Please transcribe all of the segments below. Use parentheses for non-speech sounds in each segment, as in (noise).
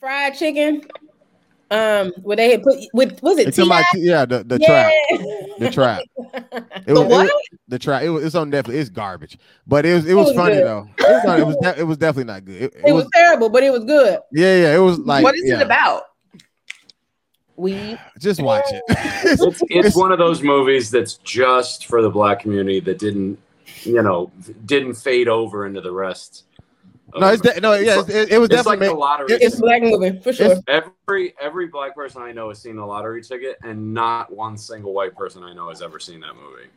fried chicken. Um, where they had put with was it It's in my yeah the the Yeah. trap the trap. (laughs) It The was, it what? was- the trap. It was it's on Netflix. It's garbage, but it was it was, was funny good. though. It was, not- it was de- it was definitely not good. It, it It was was terrible, but it was good. yeah yeah. It was like what is yeah, it about? We (sighs) Just watch it. (laughs) (laughs) It's, it's It's- one of those movies that's just for the black community that didn't, you know, didn't fade over into the rest. Of no, it's the- de- no yeah. It's, it, it was It's like definitely the lottery. it- it's a black movie for sure. It's- every every black person I know has seen the lottery ticket, and not one single white person I know has ever seen that movie.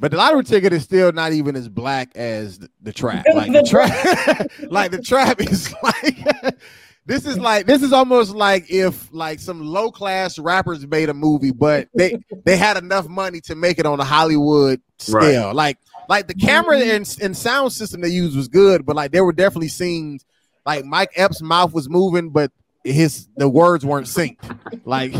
But the lottery ticket is still not even as black as the, the trap. Like the (laughs) trap, (laughs) like the trap is like (laughs) this is like this is almost like if like some low class rappers made a movie, but they (laughs) they had enough money to make it on a Hollywood scale. Like like the camera and, and sound system they used was good, but like there were definitely scenes like Mike Epps' mouth was moving, but his the words weren't synced. Like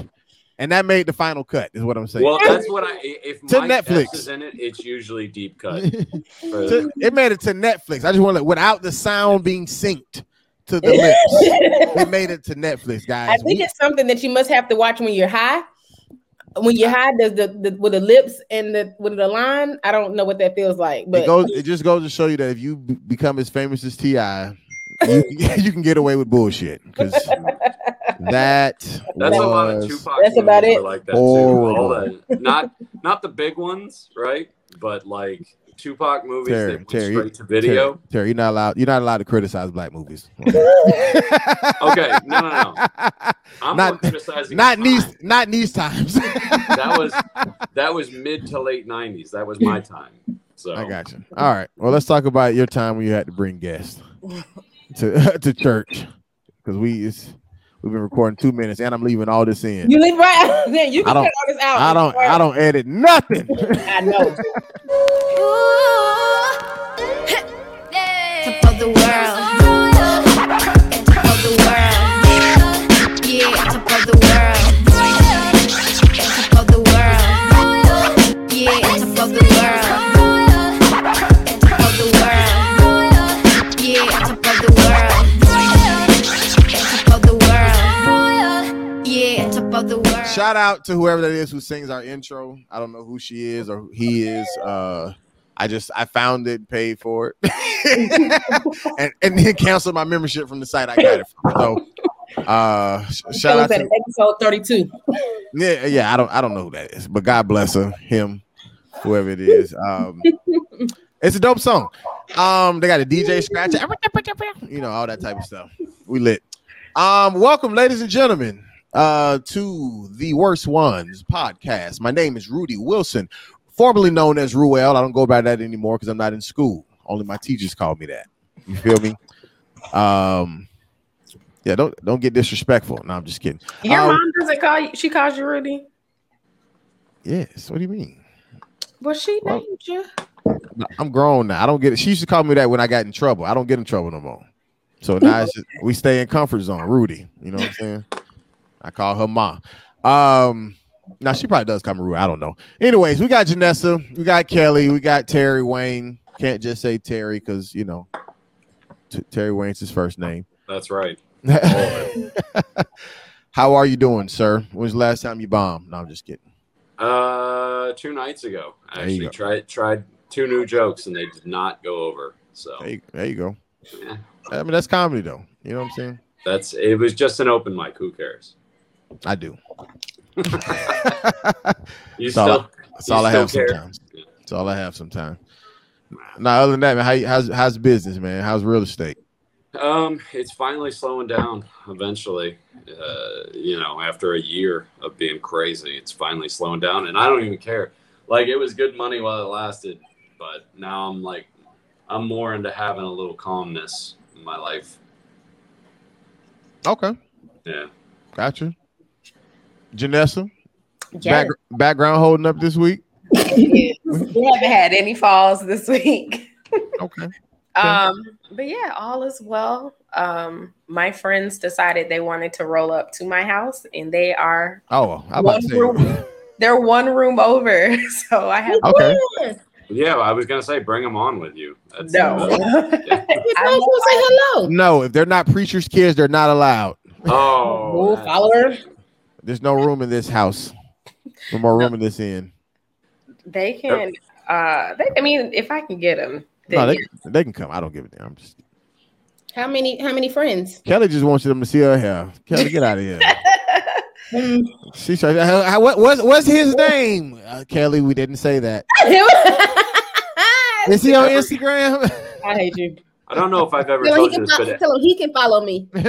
and that made the final cut, is what I'm saying. Well, that's what I. If To Mike Netflix. Epps is in it, it's usually deep cut. (laughs) To- it made it to Netflix. I just want to without the sound being synced to the (laughs) lips. It made it to Netflix, guys. I think We- it's something that you must have to watch when you're high. When you're high, does the, the with the lips and the with the line? I don't know what that feels like, but it goes. It just goes to show you that if you become as famous as T.I., you, (laughs) (laughs) you can get away with bullshit because that That's a lot of Tupac. That's about it. are Like that too. All Horrible. the not not the big ones, right? But like Tupac movies Terry, that went Terry, straight to video. Terry, Terry, you're not allowed. You're not allowed to criticize black movies. (laughs) Okay, no, no, no. (laughs) I'm Not- more criticizing. not time. these. Not these times. (laughs) That was that was mid to late '90s. That was my time. So I got you. All right. Well, let's talk about your time when you had to bring guests to to church because we it's, we've been recording two minutes and I'm leaving all this in. you leave right then you can don't- cut all this out. I don't I don't edit nothing. (laughs) I know. (laughs) Shout out to whoever that is who sings our intro. I don't know who she is or who he is. Uh I just I found it, paid for it, (laughs) and and then canceled my membership from the site I got it from. So uh sh- shout Shout out out to episode 32. Yeah, yeah, I don't I don't know who that is, but God bless her, him, whoever it is. Um it's a dope song. Um they got a DJ scratch, you know, all that type of stuff. We lit. Um, welcome, ladies and gentlemen, uh, to the Worst Ones podcast. My name is Rudy Wilson, formerly known as Ruel. I don't go by that anymore because I'm not in school. Only my teachers call me that. You feel me? Um, yeah, don't don't get disrespectful. No, I'm just kidding. Your Um, mom doesn't call you. She calls you Rudy. Yes. What do you mean? Well, she Well- named you. I'm grown now. I don't get it. She used to call me that when I got in trouble. I don't get in trouble no more. So now it's (laughs) just, we stay in comfort zone. Rudy, you know what I'm saying? I call her mom. Um, now she probably does me I don't know. Anyways, we got Janessa, we got Kelly, we got Terry Wayne. Can't just say Terry because you know T- Terry Wayne's his first name. that's right. (laughs) How are you doing, sir? When's the last time you bombed? No, I'm just kidding. Uh, two nights ago, I actually tried tried two new jokes and they did not go over. So There you, there you go. yeah, I mean, that's comedy though. You know what I'm saying? that's it. Was just an open mic. Who cares? I do. You That's all. That's all I have care. sometimes. That's all I have sometimes. Now, other than that, man, how how's how's business, man? How's real estate? Um, it's finally slowing down. Eventually, uh, you know, after a year of being crazy, it's finally slowing down, and I don't even care. Like it was good money while it lasted, but now I'm like, I'm more into having a little calmness in my life. Okay, Yeah. gotcha. Janessa, Yeah. back, background holding up this week. (laughs) we haven't had any falls this week. (laughs) Okay, (laughs) Um, but yeah, all is well. Um, my friends decided they wanted to roll up to my house, and they are oh, well, I about one room. They're one room over, so I have Okay, Yeah, I was gonna say bring them on with you. That's, no. uh, It's nice to say hello. no, if they're not preachers' kids, they're not allowed. Oh, We'll that's- follow her. There's no room in this house. No more room in this inn. They can. Uh, they, I mean, if I can get them, No, they, yeah. they can come. I don't give a damn. I'm just How many? How many friends? Kelly just wants them to see her hair. Kelly, get out of here. (laughs) She said, "How- how- what, what's, what's his name? Uh, Kelly, we didn't say that. (laughs) Is he on Instagram? I hate you. I don't know if I've ever Tell him, he told you can this, follow, but tell him he can follow me. (laughs) um,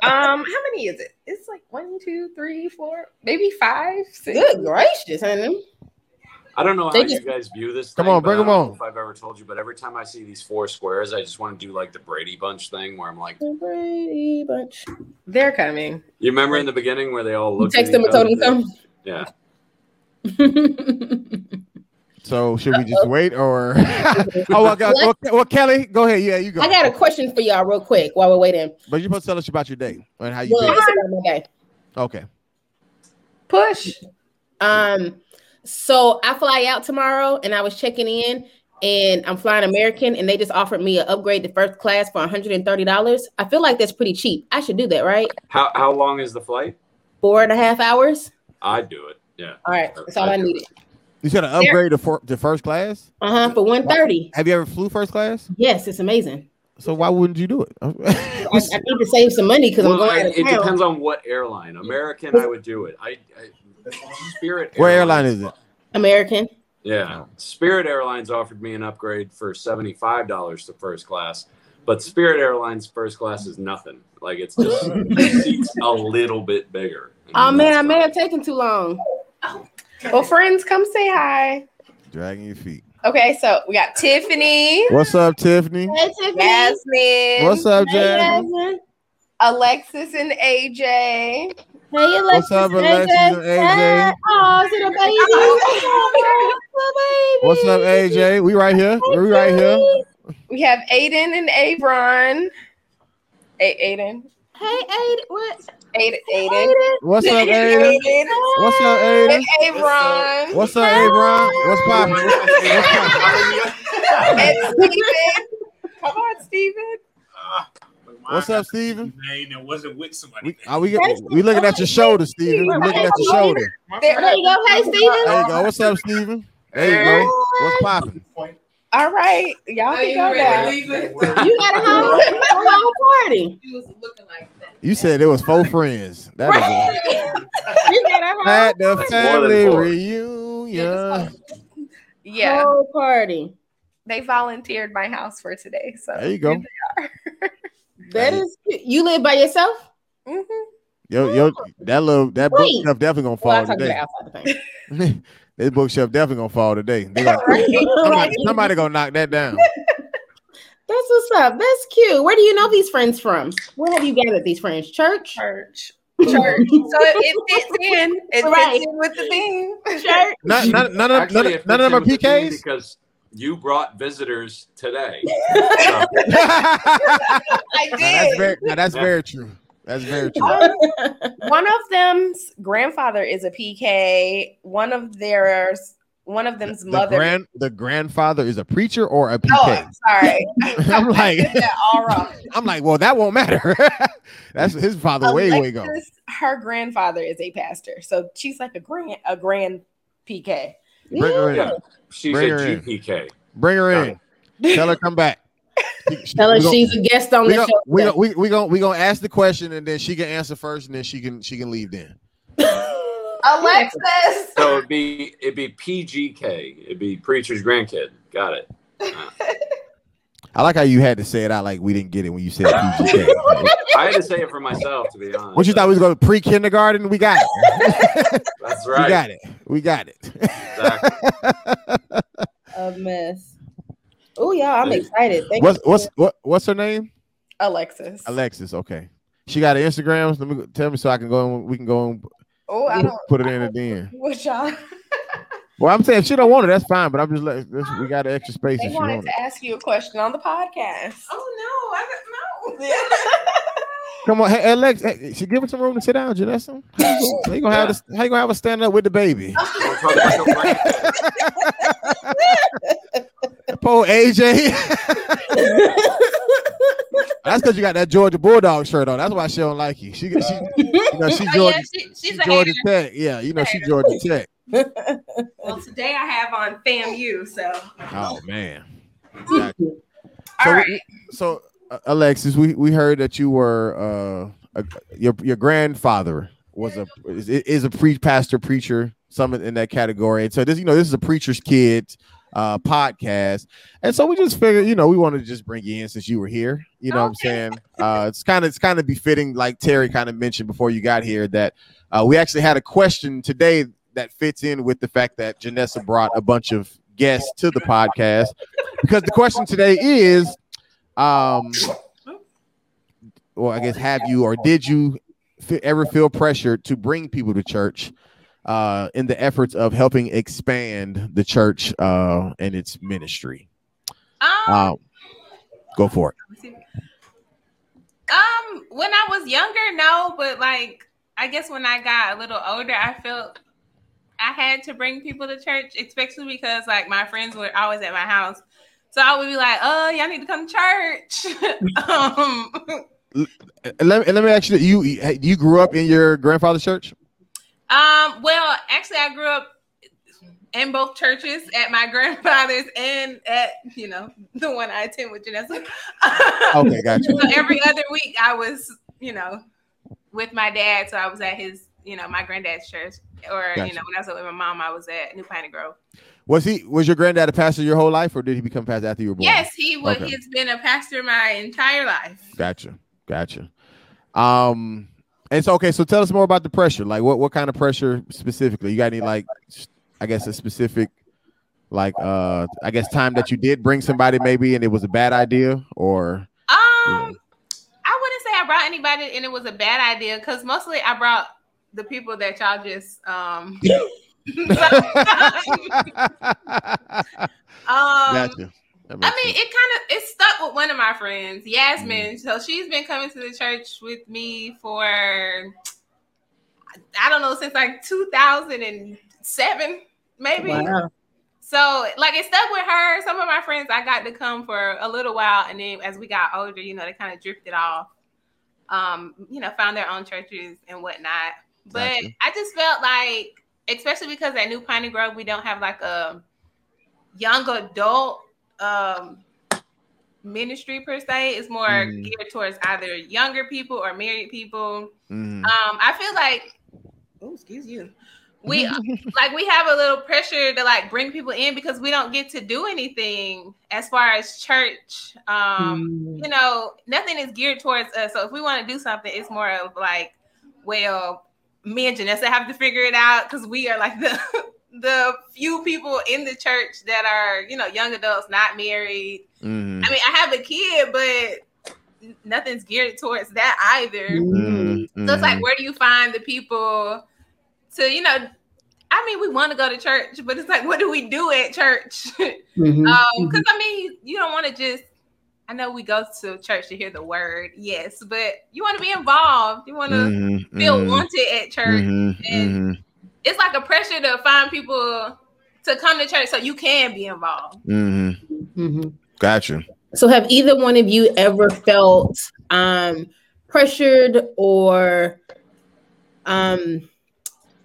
how many is it? It's like one, two, three, four, maybe five, six. Good gracious, honey. I don't know how They you guys view this. Come thing, on, bring them on. If I've ever told you, but every time I see these four squares, I just want to do like the Brady Bunch thing, where I'm like, The Brady Bunch. They're coming. you remember in the beginning where they all You looked. text at him each and told other? Yeah, come. (laughs) so should we just wait or? (laughs) oh, well, go- well, well, Kelly, go ahead. Yeah, you go. I got a question for y'all real quick while we're waiting. But you're supposed to tell us about your day and how you Well, did. about my day. Okay. Push. Um, so I fly out tomorrow, and I was checking in, and I'm flying American, and they just offered me an upgrade to first class for 130 dollars. I feel like that's pretty cheap. I should do that, right? how how long is the flight? Four and a half hours. I'd do it. Yeah, All right, that's all I needed. You said an upgrade to, for, to first class. Uh huh. For 130. Have you ever flew first class? Yes, it's amazing. So why wouldn't you do it? (laughs) I, I need to save some money because I'm going I, out of it town. depends on what airline. American, I would do it. I, I Spirit. Where airline is it? American. Yeah, Spirit Airlines offered me an upgrade for seventy five dollars to first class, but Spirit Airlines first class is nothing. Like it's just (laughs) seats a little bit bigger. Oh man, I may have taken too long. Well, friends, come say hi. Dragging your feet. Okay, so we got Tiffany, What's up, Tiffany? Hey, Tiffany. Jasmine, What's up, Hey, Jasmine? Jasmine. Alexis, and AJ. Hey, Alexis. (laughs) What's up, and Alexis and AJ? Oh, is it a baby? Oh, What's up, AJ? We right here. We right here. We have Aiden and Avron. A- Aiden. Hey, Aiden. What? Aiden. Aiden. Aiden. What's up, Aiden? What's up, Aiden? And Abron. What's up, Abron? What's poppin'? What's poppin'? And Steven. Come on, Steven. What's up, Steven? Name that wasn't with somebody. We, are we, we looking at your shoulder, Steven. We looking at your shoulder. There you go. Hey, Steven. There you go. What's up, Steven? There you go. What's poppin'? All right. Y'all can go now. You got a whole, a whole party. (laughs) You said it was four friends. That is (laughs) You got a whole, at the More family reunion. Yeah. whole party. They volunteered my house for today. So There you go. (laughs) That is. You live by yourself? Mhm. Yo, yo, that little that Wait. bookshelf definitely gonna fall talked today. about outside the thing. (laughs) this bookshelf definitely gonna fall today. They gonna, Right. somebody, somebody gonna knock that down. That's what's up. That's cute. Where do you know these friends from? Where have you gathered these friends? Church? Church. Church. so it, it fits in. It Right. fits in with the theme. Church. None, none, none, of, Actually, none, none of fits them are in with the theme PKs. because you brought visitors today. (laughs) So, I Now, that's very, now, that's Yeah. very true. That's very true. (laughs) One of them's grandfather is a PK. One of theirs, one of them's The mother. grand, the grandfather is a preacher or a oh, PK. I'm sorry. (laughs) I'm (laughs) like, all wrong. (laughs) I'm like, well, that won't matter. that's his father oh, way, way go. Her grandfather is a pastor, so she's like a grand, a grand PK. Bring her in. yeah, she's Bring a her in. GPK. Bring her in. Tell her come back. She- she- Tell her we gon- she's a guest on we the gon- show. we gon- we we gonna we gonna ask the question and then she can answer first and then she can she can leave then. Alexis. So it'd be it'd be PGK. It'd be preacher's grandkid. Got it. (laughs) I like how you had to say it out like we didn't get it when you said PGK. (laughs) I had to say it for myself to be honest. what you thought we was going to pre kindergarten? We got it. (laughs) That's right. We got it. We got it. Exactly. A mess. Oh, y'all, I'm excited. Thank what's you. what's what what's her name? Alexis. Alexis. Okay. She got an Instagram. Let me tell me so I can go. And, we can go and Oh, I don't. put it in at the end. What y'all? Well, I'm saying if she don't want it, that's fine. But I'm just like this, we got extra space They if she wanted want it. to ask you a question on the podcast. Oh no, I don't know. (laughs) (laughs) Come on, hey, Alex, hey, she give her some room to sit down, Janessa. How you gonna- how you gonna have this? How you gonna have her stand up with the baby? We'll talk about your grand- poor AJ. That's because you got that Georgia Bulldog shirt on. That's why she don't like you. She, she you know, she Oh, Georgia, yeah, she, she's she Georgia hater. Tech. Yeah, you know, she Georgia Tech. Well, today I have on FAMU, so Oh man. Gotcha. all So, right. so Alexis, we, we heard that you were uh a, your your grandfather was a is, is a pre pastor preacher, some in that category. And so this you know this is a preacher's kid uh podcast, and so we just figured you know we wanted to just bring you in since you were here. You know what I'm saying? Uh, it's kind of it's kind of befitting, like Terry kind of mentioned before you got here, that uh, we actually had a question today that fits in with the fact that Janessa brought a bunch of guests to the podcast because the question today is um well i guess have you or did you ever feel pressure to bring people to church uh in the efforts of helping expand the church uh and its ministry Um, um go for it um, when I was younger, no, but like I guess when I got a little older, I felt I had to bring people to church, especially because like my friends were always at my house. So I would be like, "Oh, y'all need to come to church." (laughs) (laughs) um, let, and let me ask you you you grew up in your grandfather's church Um, well, actually, I grew up in both churches at my grandfather's and at you know the one I attend with Janessa. (laughs) okay gotcha so every other week, I was you know with my dad, so I was at his you know my granddad's church, or Gotcha. you know when I was with my mom, I was at New Piney Grove. Was he was your granddad a pastor your whole life or did he become pastor after you were born Yes, he was. Okay. He's been a pastor my entire life. Gotcha. Gotcha. Um, and so okay, so tell us more about the pressure. Like what what kind of pressure specifically? You got any like I guess a specific like uh I guess time that you did bring somebody maybe and it was a bad idea or Um. I wouldn't say I brought anybody and it was a bad idea because mostly I brought the people that y'all just um. (laughs) um gotcha. I mean, sense. it kind of it stuck with one of my friends, Yasmin. So she's been coming to the church with me for I don't know since like 2007, maybe. Wow. So like it stuck with her. Some of my friends I got to come for a little while, and then as we got older, you know, they kind of drifted off. Um, you know, found their own churches and whatnot. But Gotcha. I just felt like, especially because at New Piney Grove, we don't have like a young adult um ministry per se. It's more Mhm. geared towards either younger people or married people. Mhm. Um, I feel like, oh, excuse you. We (laughs) like we have a little pressure to like bring people in because we don't get to do anything as far as church. Um, you know, nothing is geared towards us. So if we want to do something, it's more of like, well, me and Janessa have to figure it out because we are like (laughs) the the few people in the church that are, you know, young adults, not married. Mhm. I mean, I have a kid, but nothing's geared towards that either. Mhm. So it's like, where do you find the people to, you know, I mean, we want to go to church, but it's like, what do we do at church? (laughs) Mhm. Um, because I mean, you don't want to just. I know we go to church to hear the word, yes, but you want to be involved. You want to Mhm. feel Mhm. wanted at church. Mhm. and- Mhm. It's like a pressure to find people to come to church so you can be involved. Mhm. Mhm. Gotcha. So have either one of you ever felt um pressured or um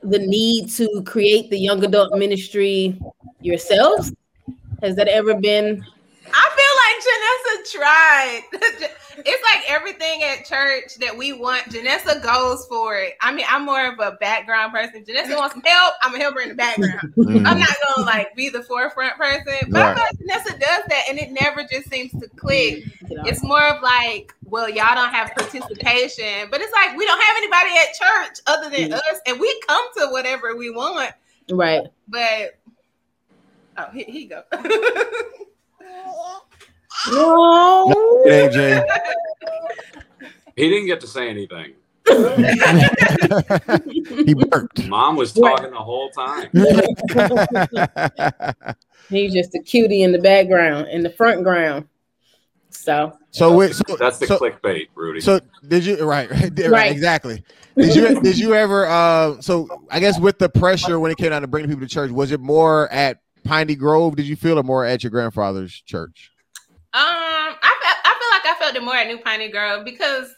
the need to create the young adult ministry yourselves? Has that ever been I feel like Janessa tried. (laughs) it's like everything at church that we want. Janessa goes for it. I mean, I'm more of a background person. If Janessa wants some help. I'm gonna help her in the background. Mhm. I'm not gonna like be the forefront person. But I Right. feel like Janessa does that, and it never just seems to click. It's more of like, well, y'all don't have participation, but it's like we don't have anybody at church other than Mm. us, and we come to whatever we want. right? But oh, here, here you go. (laughs) No. AJ. (laughs) He didn't get to say anything. (laughs) he burped. Mom was talking the whole time. (laughs) He's just a cutie in the background, in the front ground. So so wait, so That's the so, clickbait, Rudy. So did you right, right, right, Right. exactly. Did you did you ever uh so I guess with the pressure when it came down to bringing people to church, was it more at Piney Grove? Did you feel it more at your grandfather's church? Um, I I feel like I felt it more at New Piney Grove because,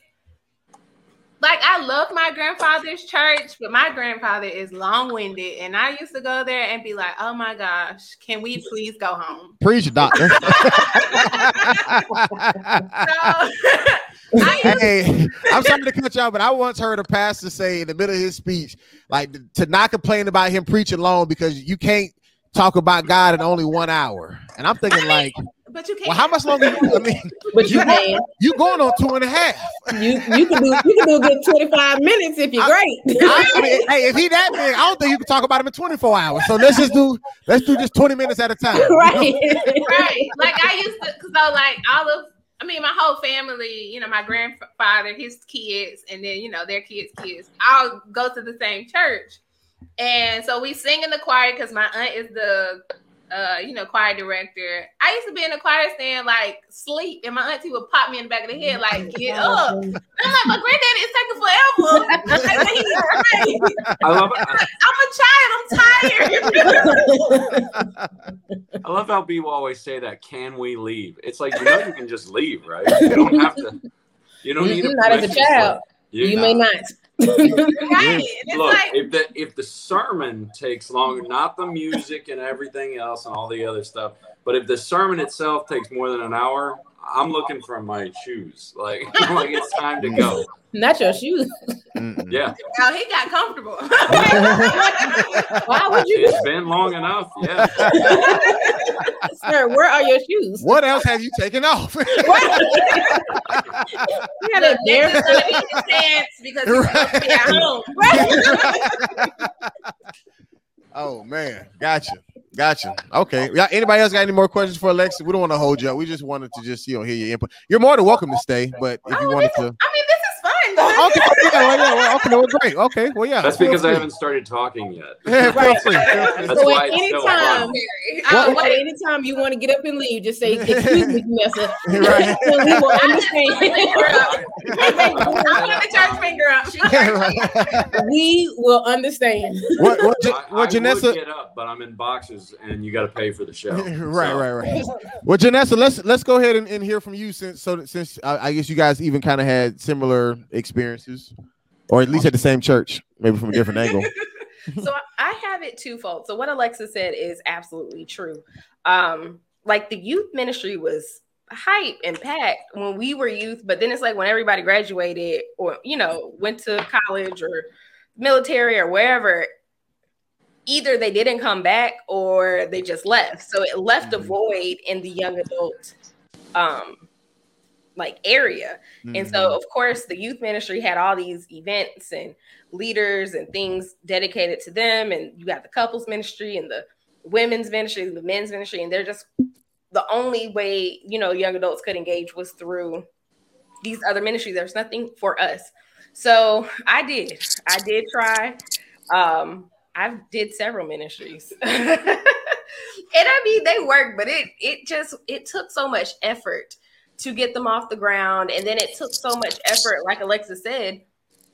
like, I love my grandfather's church, but my grandfather is long winded, and I used to go there and be like, "Oh my gosh, can we please go home?" Preach, doctor. (laughs) So, (laughs) I used, hey, I'm sorry to cut you out, but I once heard a pastor say in the middle of his speech, like to not complain about him preaching long because you can't talk about God in only one hour. And I'm thinking, like, but you can't. well, how much longer? You, (laughs) I mean, But you you, can. you going on two and a half. You you can do you can do a good 25 minutes if you're I- great. I, I mean, hey, if he that big, I don't think you can talk about him in 24 hours. So let's just do let's do just 20 minutes at a time. right. right. Like I used to, cause I like all of, I mean, my whole family, you know, my grandfather, his kids, and then, you know, their kids' kids, all go to the same church. And so we sing in the choir because my aunt is the, uh, you know, choir director. I used to be in the choir stand, like sleep, and my auntie would pop me in the back of the head, like, (laughs) get up. I'm like, my granddaddy is taking forever. Like, when he's right. I love I, I'm a child. I'm tired. (laughs) (laughs) I love how people always say that. Can we leave? It's like you know you can just leave, right? You don't have to. You don't need a Mm-mm, not as a child. slip. you may not. Right. It's Look, like, if the if the sermon takes longer, not the music and everything else and all the other stuff, but if the sermon itself takes more than an hour, I'm looking for my shoes. (laughs) Like, like it's time to go. (laughs) Not your shoes. Mm-mm. Yeah, oh, he got comfortable. (laughs) Why would you it's been long enough. Yeah, sir? Where are your shoes? What else have you taken off? You had a Look, dare. this is gonna be pants because he's supposed to be at home. oh man, gotcha, gotcha. Okay, yeah. Anybody else got any more questions for Alexa? We don't want to hold you up. We just wanted to just you know hear your input. You're more than welcome to stay, but if you Oh, wanted to. Okay, yeah, well, yeah, well, okay, well, great. Okay, well, yeah. that's feel because I haven't started talking yet. (laughs) Yeah, feel free. That's So why at it's any still time, fun. Oh, at wait. any time you want to get up and leave, just say, (laughs) "Excuse me, Vanessa." Right. (laughs) We will understand. I'm putting the church finger up. We will understand. what what Ja- I, I what would Janessa get up, but I'm in boxes, and you got to pay for the show. right, So, right, right. Well, Janessa, let's let's go ahead and, and hear from you since so since I, I guess you guys even kind of had similar experiences, or at least at the same church, maybe from a different angle. (laughs) so I have it twofold. So what Alexa said is absolutely true. Um, like the youth ministry was hype and packed when we were youth, but then it's like when everybody graduated or you know went to college or military or wherever, either they didn't come back or they just left. So it left a Mhm. void in the young adult um like area. And Mm-hmm. so, of course, the youth ministry had all these events and leaders and things dedicated to them. And you got the couples ministry and the women's ministry, and the men's ministry. And they're just the only way, you know, young adults could engage was through these other ministries. There's nothing for us. So I did. I did try. Um, I did several ministries. (laughs) and I mean they work, but it it just it took so much effort to get them off the ground. And then it took so much effort, like Alexa said,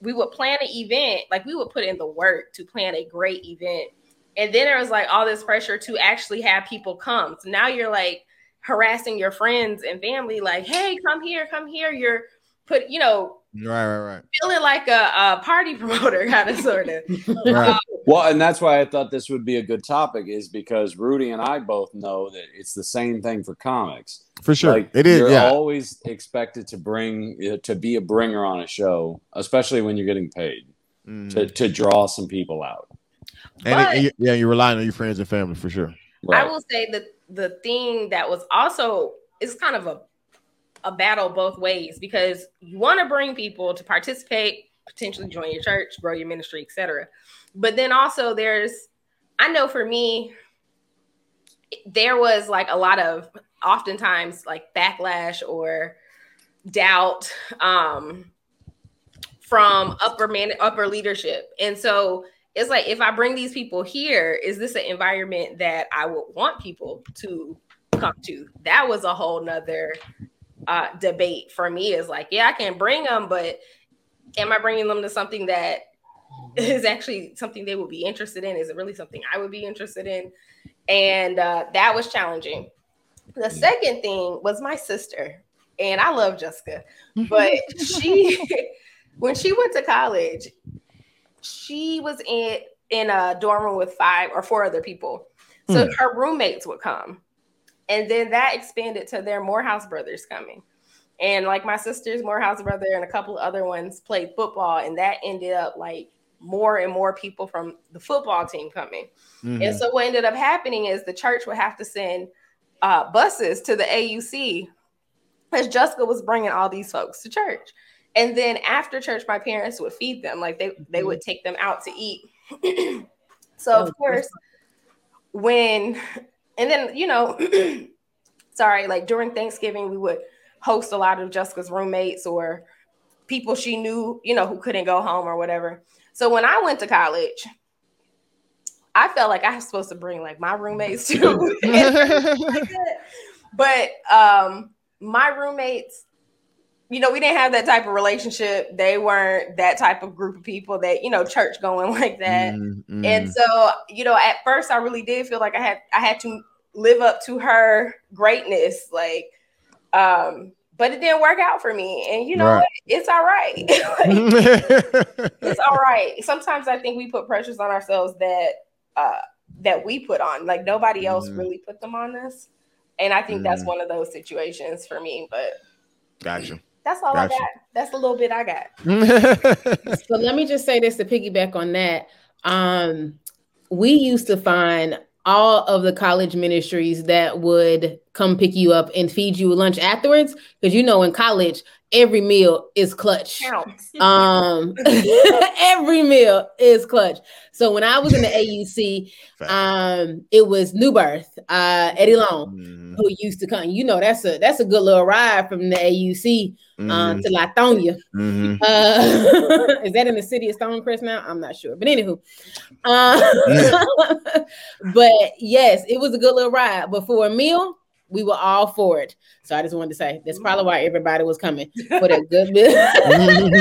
we would plan an event, like we would put in the work to plan a great event. And then there was like all this pressure to actually have people come. So now you're like harassing your friends and family, like, hey, come here, come here. You're put, you know, Right, right, right. feeling like a, a party (laughs) promoter, kind of sort of. (laughs) right, right. Well, and that's why I thought this would be a good topic, is because Rudy and I both know that it's the same thing for comics. For sure, Like it is. You're Yeah, always expected to bring uh, to be a bringer on a show, especially when you're getting paid Mhm. to, to draw some people out. and, it- But- and yeah, you're relying on your friends and family for sure. I will say that the thing that was also is kind of a a battle both ways because you want to bring people to participate, potentially join your church, grow your ministry, etc. But then also there's I know for me there was like a lot of oftentimes like backlash or doubt um from upper man upper leadership. And so it's like if I bring these people here, is this an environment that I would want people to come to? That was a whole nother uh, debate for me. Is like, yeah, I can bring them, but am I bringing them to something that is actually something they would be interested in? Is it really something I would be interested in? and uh, that was challenging. The second thing was my sister, and I love Jessica, (laughs) but she, when she went to college, she was in in a dorm room with five or four other people. So Hmm. her roommates would come, and then that expanded to their Morehouse brothers coming. And like my sister's Morehouse brother and a couple other ones played football, and that ended up like more and more people from the football team coming. Mhm. And so what ended up happening is the church would have to send uh, buses to the AUC because Jessica was bringing all these folks to church. And then after church, my parents would feed them, like they they would take them out to eat. (clears throat) so Oh, of course, when and then you know, (clears throat) sorry, like during Thanksgiving, we would host a lot of Jessica's roommates or people she knew, you know, who couldn't go home or whatever. So when I went to college, I felt like I was supposed to bring like my roommates too. (laughs) (laughs) but um my roommates, you know, we didn't have that type of relationship. They weren't that type of group of people that, you know, church going (laughs) like that. Mm, mm. And so, you know, at first I really did feel like I had I had to live up to her greatness. Like, um, but it didn't work out for me. And you know Right. what? It's all right. (laughs) Like, (laughs) it's all right. Sometimes I think we put pressures on ourselves that uh that we put on. Like nobody else Mhm. really put them on us. And I think that's Mhm. one of those situations for me. But Gotcha. that's all Gotcha. I got. That's the little bit I got. (laughs) So let me just say this to piggyback on that. Um, we used to find all of the college ministries that would come pick you up and feed you lunch afterwards, because you know in college every meal is clutch. (laughs) Um, (laughs) every meal is clutch. So when I was in the (laughs) AUC, um, it was New Birth, uh, Eddie Long, Mhm, who used to come. You know, that's a that's a good little ride from the AUC uh, mhm, to Lithonia. mhm. Uh, is that in the city of Stonecrest now? I'm not sure, but anywho, uh, but yes, it was a good little ride. But for a meal, we were all for it. So I just wanted to say that's probably why everybody was coming (laughs) for that good meal.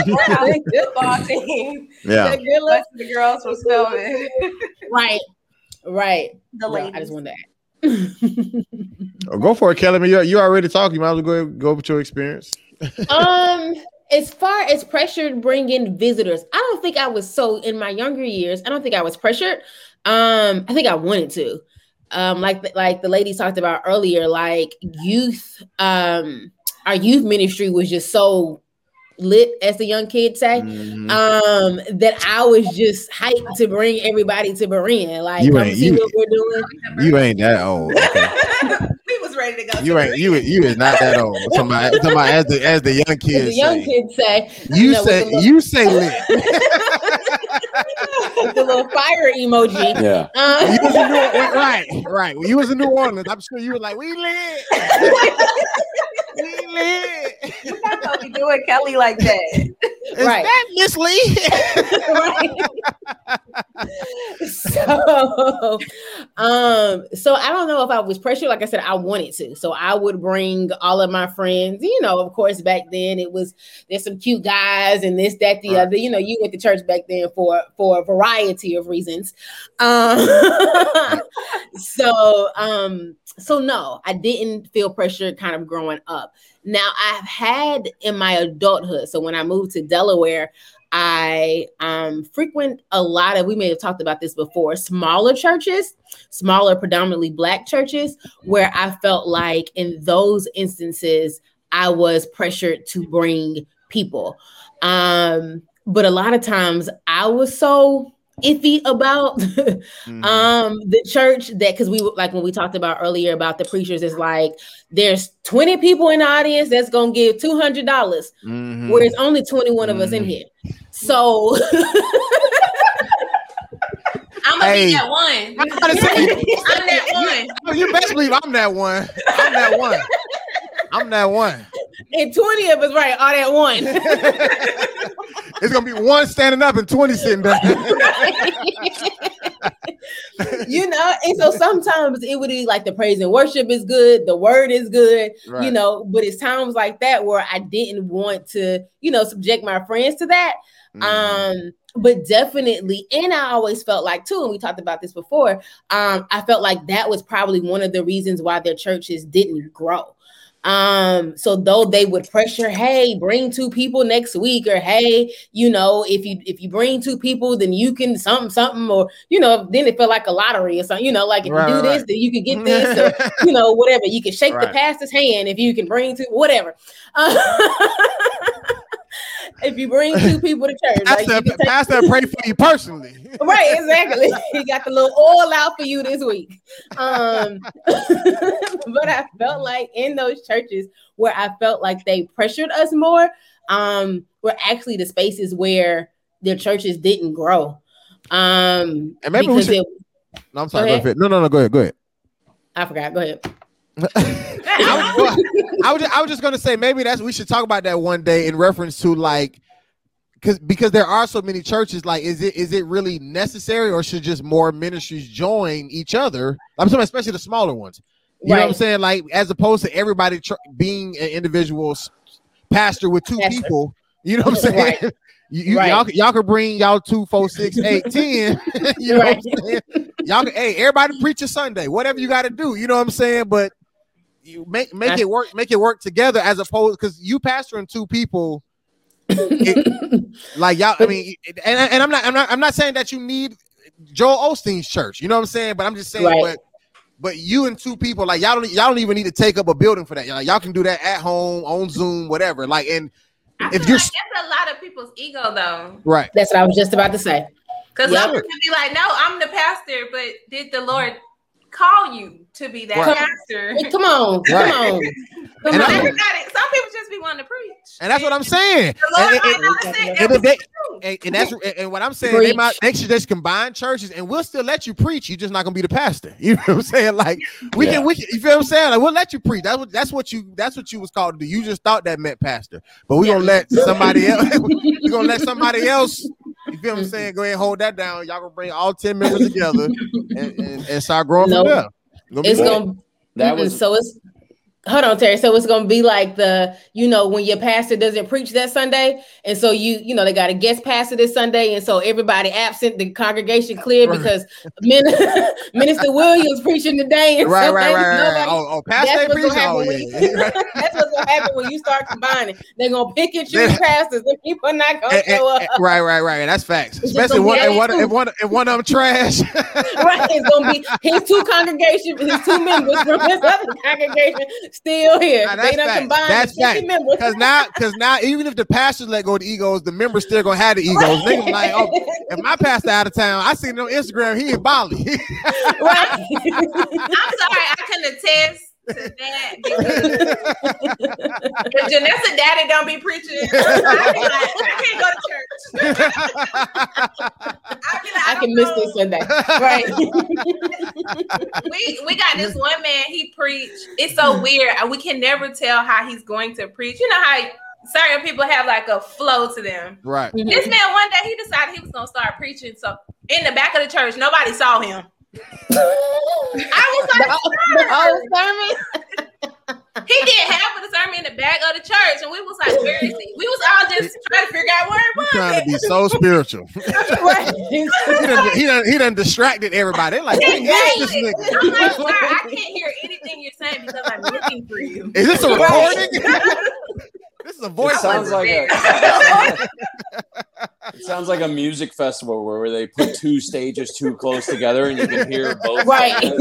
Morehouse football team. Yeah. That good little- Bless the girls from Spelman. (laughs) right, right. The Well, I just wanted to add. Oh, go for it, Kelly. I mean, you you already talking. You might as well go go with your experience. (laughs) um as far as pressure to bring in visitors i don't think i was so in my younger years i don't think i was pressured um i think i wanted to um like the- like the ladies talked about earlier like youth um our youth ministry was just so lit as the young kids say Mhm. um that i was just hyped to bring everybody to berean like You ain't- see you- what we're doing you ain't that old. (laughs) Okay. we was ready to go. You ain't you you is not that old. I'm (laughs) talking about, I'm talking about as the as the young as kids the young say. kids say You know, say you say lit. (laughs) with the little fire emoji Yeah. uh, You was in New Orleans, right, right. When you was in New Orleans, I'm sure you were like, "We lit, (laughs) we lit." You not gonna be doing Kelly like that. Is Right. that Miss Lee? (laughs) so um so i don't know if i was pressured like i said i wanted to so i would bring all of my friends you know of course back then it was there's some cute guys and this that the Right. other you know you went to church back then for for a variety of reasons um (laughs) so um so no i didn't feel pressure kind of growing up now i've had in my adulthood so when i moved to delaware I um, frequent a lot of, we may have talked about this before, smaller churches, smaller, predominantly Black churches, where I felt like in those instances, I was pressured to bring people. Um, but a lot of times I was so iffy about (laughs) Mhm. um the church that because we like when we talked about earlier about the preachers is like there's 20 people in the audience that's gonna give $200 Mhm. where it's only 21 of us in Mhm. here. So (laughs) I'm gonna Hey. be that one. I'm to say, (laughs) I'm that one. you best believe I'm that one. I'm that one. I'm that one. And 20 of us, right, all that one. (laughs) it's gonna be one standing up and 20 sitting down. (laughs) you know, and so sometimes it would be like the praise and worship is good, the word is good, you know, but it's times like that where I didn't want to, you know, subject my friends to that. Mhm. Um, but definitely, and I always felt like too, and we talked about this before. Um, I felt like that was probably one of the reasons why their churches didn't grow. Um, so though they would pressure, hey, bring two people next week, or hey, you know, if you if you bring two people, then you can something something, or you know, then it felt like a lottery or something, you know, like if Right, you do right, this, then you can get this, or (laughs) you know, whatever. You can shake Right. the pastor's hand if you can bring two, whatever. Uh, (laughs) if you bring two (laughs) people to church, like, Pastor, you can take- pray for you personally. (laughs) right, exactly. (laughs) he got the little oil out for you this week. Um, but I felt like in those churches where I felt like they pressured us more, um, were actually the spaces where their churches didn't grow. Um, And maybe we should- it, No, I'm sorry. Go ahead. No, no, no. Go ahead. Go ahead. I forgot. Go ahead. I was, I was just, I was just gonna say maybe that's we should talk about that one day in reference to like because because there are so many churches like is it is it really necessary or should just more ministries join each other i'm talking especially the smaller ones you know what i'm saying like as opposed to everybody tr- being an individual pastor with two Pastor. people you know what i'm (laughs) saying (laughs) Right. You, Right. y'all, y'all could bring y'all two, four, six, eight, (laughs) ten. you know Right. what I'm saying? Y'all can, hey, everybody preach a Sunday, whatever you got to do. You know what I'm saying? But you make make it work, make it work together as opposed because you pastoring two people, (coughs) like y'all. I mean, and, and I'm not, I'm not, I'm not saying that you need Joel Osteen's church. You know what I'm saying? But I'm just saying, Right. but but you and two people, like y'all don't, y'all don't even need to take up a building for that. Like y'all can do that at home on Zoom, whatever. Like and I if you're like that's a lot of people's ego though. right, That's what I was just about to say. Because Yep. some people be like, no, I'm the pastor, but did the mm-hmm. Lord call you to be that Right. pastor? Hey, come on, Right. (laughs) come on. Come And on. I- Everybody, some people just be wanting to preach. and that's what I'm saying. And- and- not have said and that if was they- and, and that's and, and what I'm saying, they might they should just combine churches, and we'll still let you preach. You're just not gonna be the pastor. (laughs) You know what I'm saying? Like we Yeah. can, we can, you feel what I'm saying? Like we'll let you preach. That's what that's what you that's what you was called to do. You just thought that meant pastor, but we gonna let somebody else. (laughs) we gonna let somebody else. You feel what I'm saying? Go ahead and hold that down. Y'all gonna bring all ten members together (laughs) and, and, and start growing No. from there. Gonna It's gonna That was so it's hold on, Terry. So it's gonna be like the you know when your pastor doesn't preach that Sunday, and so you you know they got a guest pastor this Sunday, and so everybody absent, the congregation clear Right. because Min- (laughs) Minister Williams preaching today, and right, so right, right, right, right. Oh, oh, pastor That's what's gonna preaching. happen Oh, when yeah, you, (laughs) that's what's gonna happen when you start combining. They're gonna pick and choose pastors, and people are not gonna And- and- show up. right, right, right. That's facts. just Especially one, if one, if one, if one of them trash. (laughs) right, it's gonna be his two congregation, his two members from his other congregation (laughs) still here. Nah, they that's done combined That's the 50 facts. members. Because now, because now, even if the pastors let go of the egos, the members still gonna have the (laughs) egos. Niggas like, oh, if my pastor out of town, I seen him on Instagram. He in Bali. (laughs) right. I'm sorry, I can attest to that because Janessa daddy don't be preaching, (laughs) I, be like, I can't go to church. (laughs) I, like, I I can don't miss know. this Sunday. Right. (laughs) we we got this one man. He preached. It's so weird. We can never tell how he's going to preach. You know how certain people have like a flow to them. right. This mm-hmm. man one day he decided he was gonna start preaching. So in the back of the church, nobody saw him. I was like, the whole sermon. he did half of the sermon in the back of the church, and we was like, where is he? We was all just trying to figure out where it He's was. trying to be so spiritual. (laughs) right. he, done, he, done, he done distracted everybody. They're like, what is this nigga? I'm like, sir, I can't hear anything you're saying because I'm looking for you. Is this a recording? (laughs) this is a It sounds like a. It sounds like a music festival where they put two stages too close together and you can hear both Right. at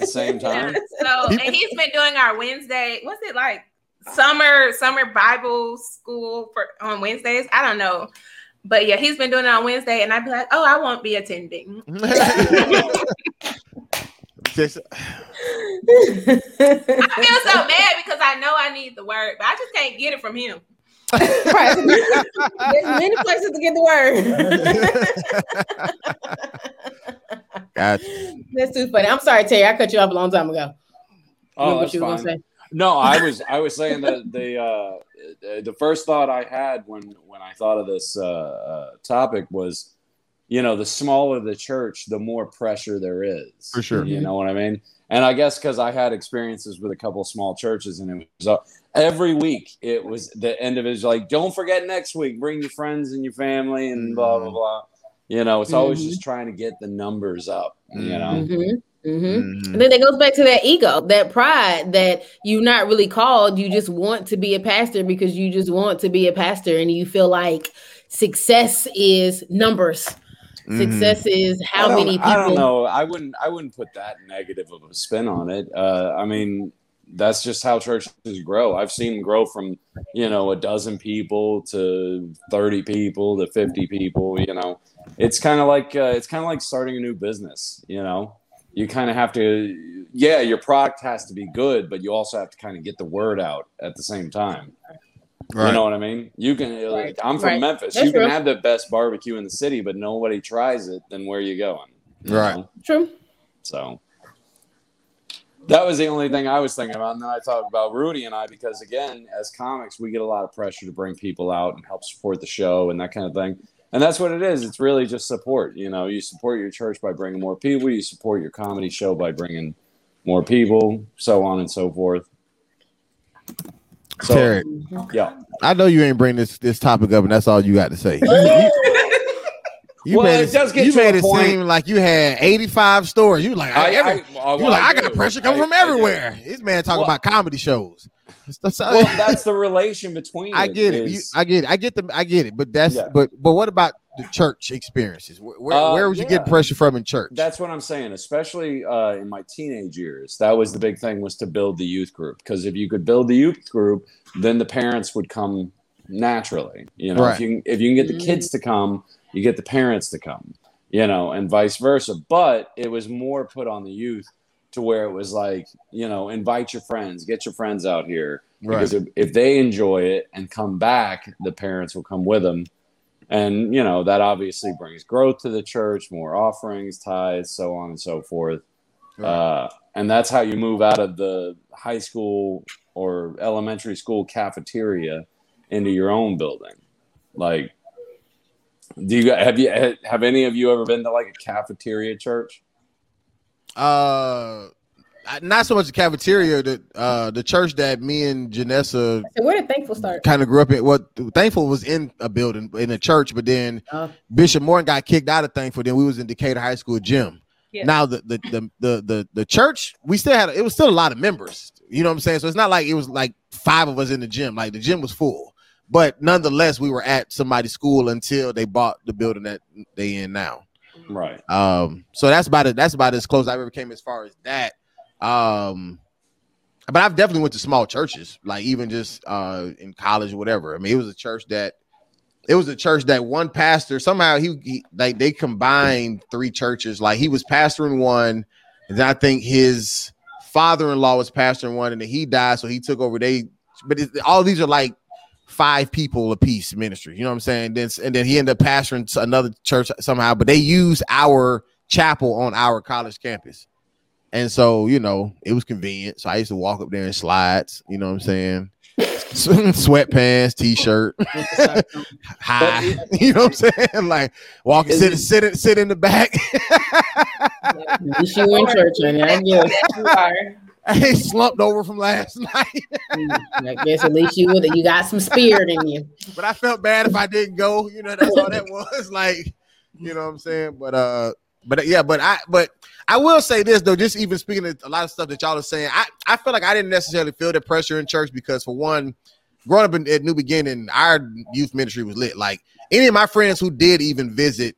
the (laughs) same Yeah. time. So and he's been doing our Wednesday. What's it like? Summer summer Bible school for on Wednesdays. I don't know. But yeah, he's been doing it on Wednesday, and I'd be like, "Oh, I won't be attending." (laughs) (laughs) Just- (laughs) I feel so (laughs) bad because I know I need the word, but I just can't get it from him. right. (laughs) There's many places to get the word. Gotcha. That's too funny. I'm sorry, Terry. I cut you off a long time ago. Oh, that's what you fine. say? No, I was I was saying that the uh, the first thought I had when when I thought of this uh, uh, topic was you know, the smaller the church, the more pressure there is. For sure. You know what I mean? And I guess because I had experiences with a couple of small churches, and it was uh, every week it was the end of it was like, don't forget next week, bring your friends and your family, and blah blah Mhm. blah. You know, it's always Mhm. just trying to get the numbers up. You know, Mhm, mhm. Mhm. And then it goes back to that ego, that pride that you're not really called. You just want to be a pastor because you just want to be a pastor, and you feel like success is numbers. Mhm. Success is how many people. I don't know. I wouldn't. I wouldn't put that negative of a spin on it. Uh, I mean, that's just how churches grow. I've seen them grow from you know a dozen people to thirty people to fifty people. You know, it's kind of like uh, it's kind of like starting a new business. You know, you kind of have to. Yeah, your product has to be good, but you also have to kind of get the word out at the same time. Right. You know what I mean? You can. Uh, like, I'm from Right. Memphis. That's you can true. have the best barbecue in the city, but nobody tries it. Then where are you going? You Right. know? True. So that was the only thing I was thinking about. And then I talked about Rudy and I because again, as comics, we get a lot of pressure to bring people out and help support the show and that kind of thing. And that's what it is. It's really just support. You know, you support your church by bringing more people. You support your comedy show by bringing more people, so on and so forth. So Terry, yeah, I know you ain't bring this this topic up, and that's all you got to say. You Well, made it does get you to a made it point- seem like you had 85 stories. You like I, every, I- you like I got do. pressure coming I- from everywhere. This man talking Well- about comedy shows. That's- Well, that's the relation between. I get it. You, I get it. I get the. I get it. But that's. Yeah. But but what about the church experiences? Where where, Uh, where was you yeah. getting pressure from in church? That's what I'm saying, especially uh, in my teenage years. That was the big thing was to build the youth group because if you could build the youth group, then the parents would come naturally. You know, Right. if you can, if you can get the kids to come, you get the parents to come. You know, and vice versa. But it was more put on the youth to where it was like, you know, invite your friends, get your friends out here. Because if, they enjoy it and come back, the parents will come with them. And you know that obviously brings growth to the church more offerings tithes so on and so forth. Uh, and that's how you move out of the high school or elementary school cafeteria into your own building. Like do you have you have any of you ever been to like a cafeteria church uh, not so much the cafeteria. The uh the church that me and Janessa So where did Thankful start? kind of grew up in. What Thankful was in a building in a church, but then Oh. Bishop Morton got kicked out of Thankful. Then we was in Decatur High School gym. Yeah. Now the, the the the the the church we still had it was still a lot of members. You know what I'm saying? So it's not like it was like five of us in the gym. Like the gym was full, but nonetheless we were at somebody's school until they bought the building that they in now. Right Um, so that's about it. That's about as close I ever came as far as that. Um, but I've definitely went to small churches, like even just uh in college or whatever. I mean, it was a church that it was a church that one pastor somehow he, he like they combined three churches. Like he was pastoring one, and then I think his father-in-law was pastoring one, and then he died, so he took over. They, but it, all these are like five people a piece ministry. You know what I'm saying? Then and then he ended up pastoring to another church somehow, but they used our chapel on our college campus. And so, you know, it was convenient. So I used to walk up there in slides, you know what I'm saying? (laughs) Sweatpants, t-shirt, (laughs) high, (laughs) you know what I'm saying? Like walking, Is sit, sit, in- sit in the back. You were in church, honey. I guess. you are. (laughs) I slumped over from last (laughs) night, I guess at least you would. You got some spirit in you. (laughs) but I felt bad if I didn't go. You know, that's all that was. Like, you know what I'm saying? But uh, but yeah, but I but I will say this though, just even speaking of a lot of stuff that y'all are saying, I, I feel like I didn't necessarily feel the pressure in church because for one, growing up in, at New Beginning, our youth ministry was lit. Like any of my friends who did even visit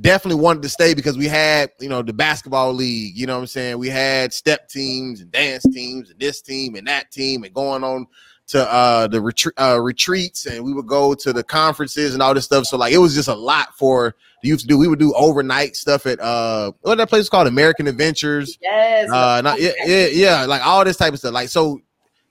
definitely wanted to stay because we had, you know, the basketball league, you know what I'm saying? We had step teams and dance teams and this team and that team and going on to uh the retreat uh retreats and we would go to the conferences and all this stuff. So like it was just a lot for the youth to do. We would do overnight stuff at uh what that place called American Adventures. Yes. Uh not, yeah, yeah, yeah, like all this type of stuff. Like so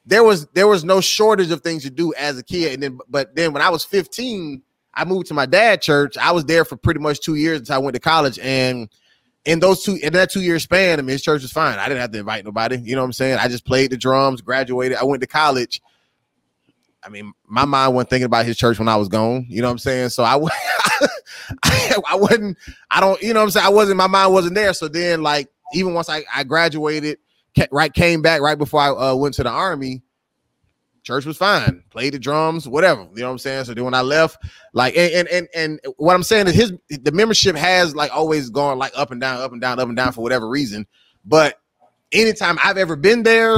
there was there was no shortage of things to do as a kid. And then but then when I was 15, I moved to my dad church. I was there for pretty much two years until I went to college. And in those two in that two year span, I mean his church was fine. I didn't have to invite nobody. You know what I'm saying? I just played the drums, graduated. I went to college. I mean, my mind wasn't thinking about his church when I was gone. You know what I'm saying? So I, (laughs) I, I wasn't. I don't. You know what I'm saying? I wasn't. My mind wasn't there. So then, like, even once I, I graduated, right, came back right before I uh, went to the army. Church was fine. Played the drums, whatever. You know what I'm saying? So then when I left, like, and and and, and what I'm saying is his the membership has like always gone like up and down, up and down, up and down for whatever reason. But anytime I've ever been there,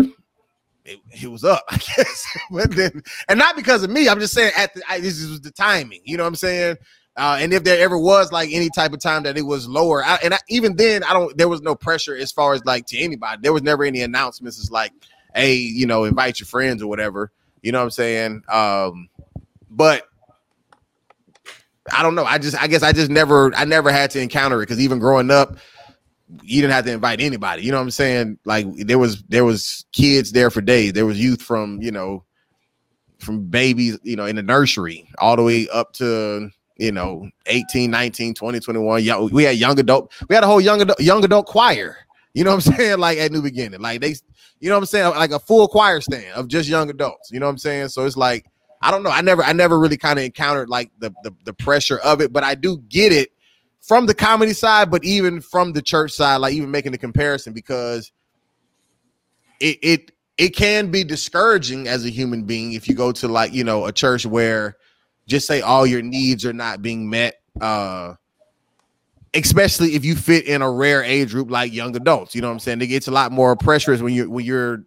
it, it was up, (laughs) I guess. but then, and not because of me. I'm just saying at the I, this was the timing. You know what I'm saying? Uh, and if there ever was like any type of time that it was lower, I, and I, even then, I don't. There was no pressure as far as like to anybody. There was never any announcements. It's like, hey, you know, invite your friends or whatever. You know what I'm saying? Um, but I don't know. I just, I guess, I just never, I never had to encounter it because even growing up, you didn't have to invite anybody. You know what I'm saying? Like there was there was kids there for days. There was youth from you know from babies, you know, in the nursery all the way up to you know 18, 19, 20, 21. Yeah, we had young adult. We had a whole young adult, young adult choir. You know what I'm (laughs) saying? Like at New Beginning, like they, you know what I'm saying? Like a full choir stand of just young adults. You know what I'm saying? So it's like I don't know. I never I never really kind of encountered like the, the the pressure of it, but I do get it from the comedy side, but even from the church side, like even making the comparison because it it it can be discouraging as a human being if you go to like you know a church where just say all your needs are not being met uh especially if you fit in a rare age group like young adults you know what i'm saying? It gets a lot more pressures when you're when you're